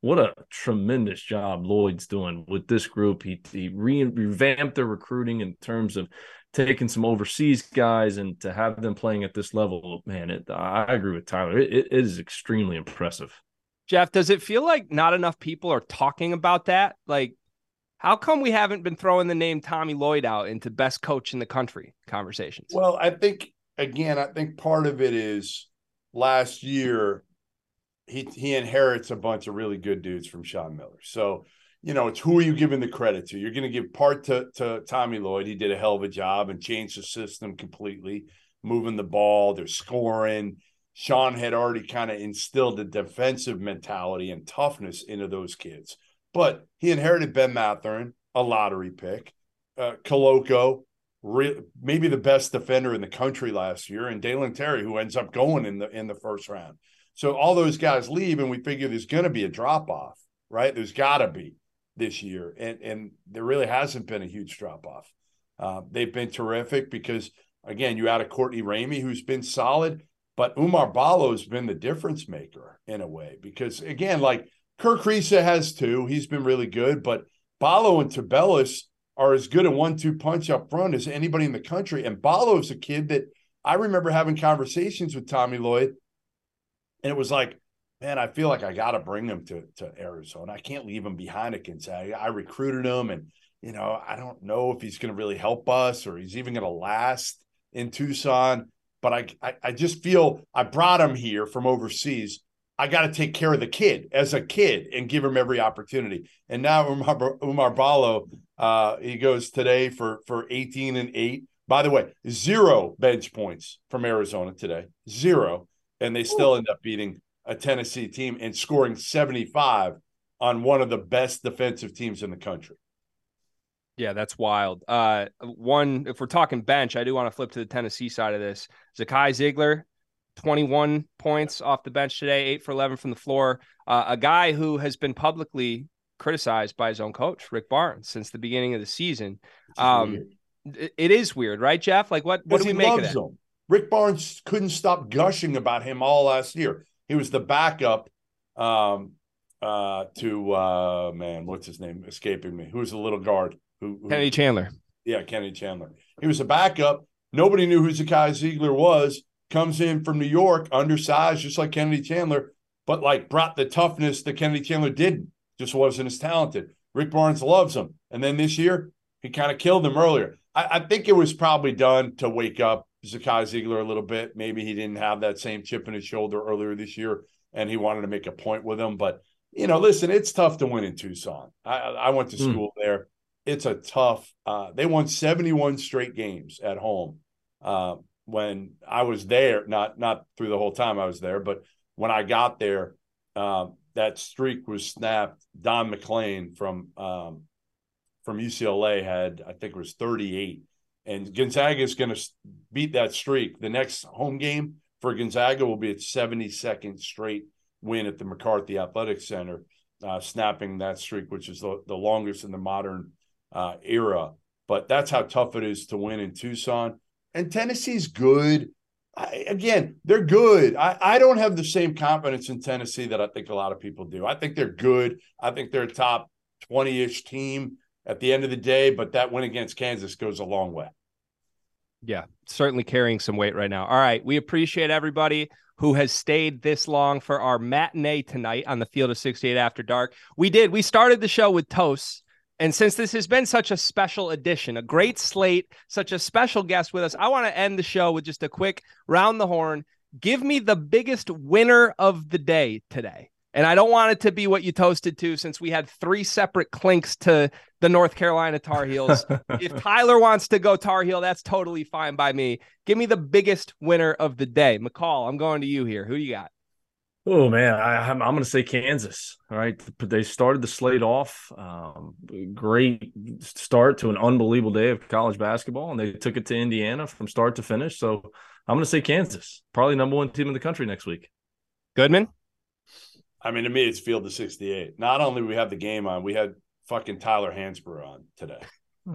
what a tremendous job Lloyd's doing with this group. He he re- revamped their recruiting in terms of taking some overseas guys and to have them playing at this level. Man, it, I agree with Tyler. It, it is extremely impressive. Jeff, does it feel like not enough people are talking about that? Like, how come we haven't been throwing the name Tommy Lloyd out into best coach in the country conversations? Well, I think again, I think part of it is last year he he inherits a bunch of really good dudes from Sean Miller. So, you know, it's who are you giving the credit to? You're going to give part to to Tommy Lloyd. He did a hell of a job and changed the system completely, moving the ball, they're scoring. Sean had already kind of instilled a defensive mentality and toughness into those kids. But he inherited Ben Mathurin, a lottery pick, uh, re- maybe the best defender in the country last year, and Dalen Terry, who ends up going in the in the first round. So all those guys leave, and we figure there's going to be a drop off, right? There's got to be this year, and and there really hasn't been a huge drop off. Uh, they've been terrific because again, you add a Courtney Ramey who's been solid, but Oumar Ballo has been the difference maker in a way because again, like Kerr Kriisa has too, he's been really good, but Ballo and Tubelis are as good a one-two punch up front as anybody in the country. And Ballo is a kid that I remember having conversations with Tommy Lloyd, and it was like, man, I feel like I got to bring him to to Arizona. I can't leave him behind at Gonzaga. I recruited him, and you know, I don't know if he's going to really help us or he's even going to last in Tucson. But I, I, I just feel I brought him here from overseas. I got to take care of the kid as a kid and give him every opportunity. And now Oumar, Oumar Ballo, uh, he goes today for for 18 and eight. By the way, zero bench points from Arizona today, zero, and they still end up beating a Tennessee team and scoring 75 on one of the best defensive teams in the country. Yeah, that's wild. Uh, one, if we're talking bench, I do want to flip to the Tennessee side of this. Zakai Zeigler, 21 points off the bench today, eight for 11 from the floor. Uh, a guy who has been publicly criticized by his own coach, Rick Barnes, since the beginning of the season. Um, it, it is weird, right, Jeff? Like, what, what do we he make of that? him. Rick Barnes couldn't stop gushing about him all last year. He was the backup um, uh, to uh, man, what's his name? Escaping me. Who was the little guard? Who, who Kennedy Chandler. Yeah, Kenny Chandler. He was a backup, Nobody knew who Zakai Zeigler was. Comes in from New York, undersized, just like Kennedy Chandler, but like brought the toughness that Kennedy Chandler didn't. Just wasn't as talented. Rick Barnes loves him. And then this year, he kind of killed him earlier. I, I, think it was probably done to wake up Zakai Zeigler a little bit. Maybe he didn't have that same chip in his shoulder earlier this year and he wanted to make a point with him. But, you know, listen, it's tough to win in Tucson. I, I went to hmm. school mm. there. It's a tough, uh, they won 71 straight games at home. Uh, when I was there, not not through the whole time I was there, but when I got there, uh, that streak was snapped. Don MacLean from um, from UCLA had, I think it was 38. And Gonzaga is going to beat that streak. The next home game for Gonzaga will be its 72nd straight win at the McCarthy Athletic Center, uh, snapping that streak, which is the, the longest in the modern uh, era. But that's how tough it is to win in Tucson. And Tennessee's good. I, again, they're good. I, I don't have the same confidence in Tennessee that I think a lot of people do. I think they're good. I think they're a top 20 ish team at the end of the day, but that win against Kansas goes a long way. Yeah, certainly carrying some weight right now. All right. We appreciate everybody who has stayed this long for our matinee tonight on the field of 68 after dark. We did. We started the show with toasts. And since this has been such a special edition, a great slate, such a special guest with us, I want to end the show with just a quick round the horn. Give me the biggest winner of the day today. And I don't want it to be what you toasted to since we had three separate clinks to the North Carolina Tar Heels. if Tyler wants to go Tar Heel, that's totally fine by me. Give me the biggest winner of the day. McCall, I'm going to you here. Who do you got? Oh man, I, am going to say Kansas. All right, they started the slate off. Um, great start to an unbelievable day of college basketball, and they took it to Indiana from start to finish. So I'm going to say Kansas, probably number one team in the country next week. Goodman. I mean, to me, it's field of 68. Not only we have the game on, we had fucking Tyler Hansbrough on today.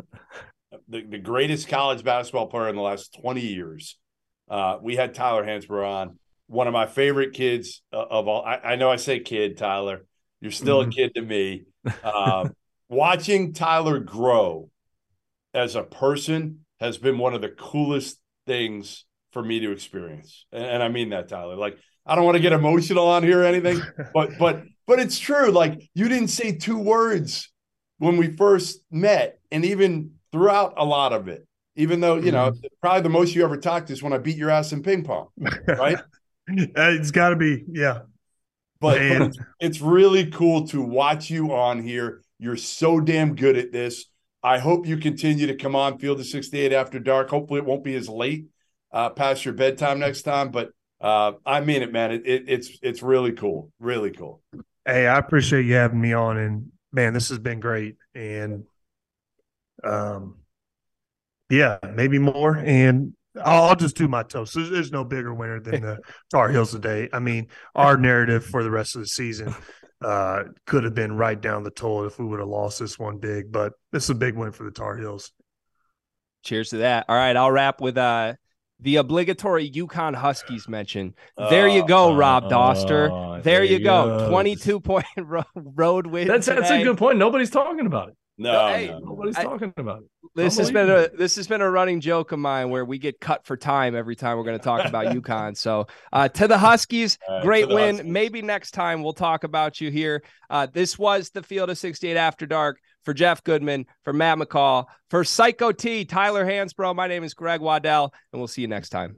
the, the greatest college basketball player in the last 20 years. Uh, we had Tyler Hansbrough on, one of my favorite kids of all. I, I know I say kid, Tyler. You're still mm-hmm. a kid to me. Uh, watching Tyler grow as a person has been one of the coolest things for me to experience. And, and I mean that, Tyler. Like I don't want to get emotional on here or anything, but but but it's true. Like you didn't say two words when we first met, and even throughout a lot of it, even though you know mm-hmm. probably the most you ever talked is when I beat your ass in ping pong, right? it's got to be, yeah. But, but it's, it's really cool to watch you on here. You're so damn good at this. I hope you continue to come on Field of 68 after dark. Hopefully, it won't be as late uh, past your bedtime next time, but uh, I mean it, man. It, it, it's it's really cool, really cool. Hey, I appreciate you having me on, and man, this has been great. And um, yeah, maybe more. And I'll, I'll just do my toast. There's, there's, no bigger winner than the Tar Heels today. I mean, our narrative for the rest of the season uh, could have been right down the toilet if we would have lost this one big, but this is a big win for the Tar Heels. Cheers to that. All right, I'll wrap with uh the obligatory UConn Huskies mention. There you go, uh, Rob Dauster. Uh, there, there, you go. go. 22 point road win. That's today. that's a good point. Nobody's talking about it. No, hey, no. nobody's I, talking about it. This has been a this has been a running joke of mine where we get cut for time every time we're going to talk about UConn. So uh, to the Huskies, great the win. Huskies. Maybe next time we'll talk about you here. Uh, this was the Field of 68 After Dark for Jeff Goodman, for Matt McCall, for Psycho T, Tyler Hansbrough. My name is Greg Waddell, and we'll see you next time.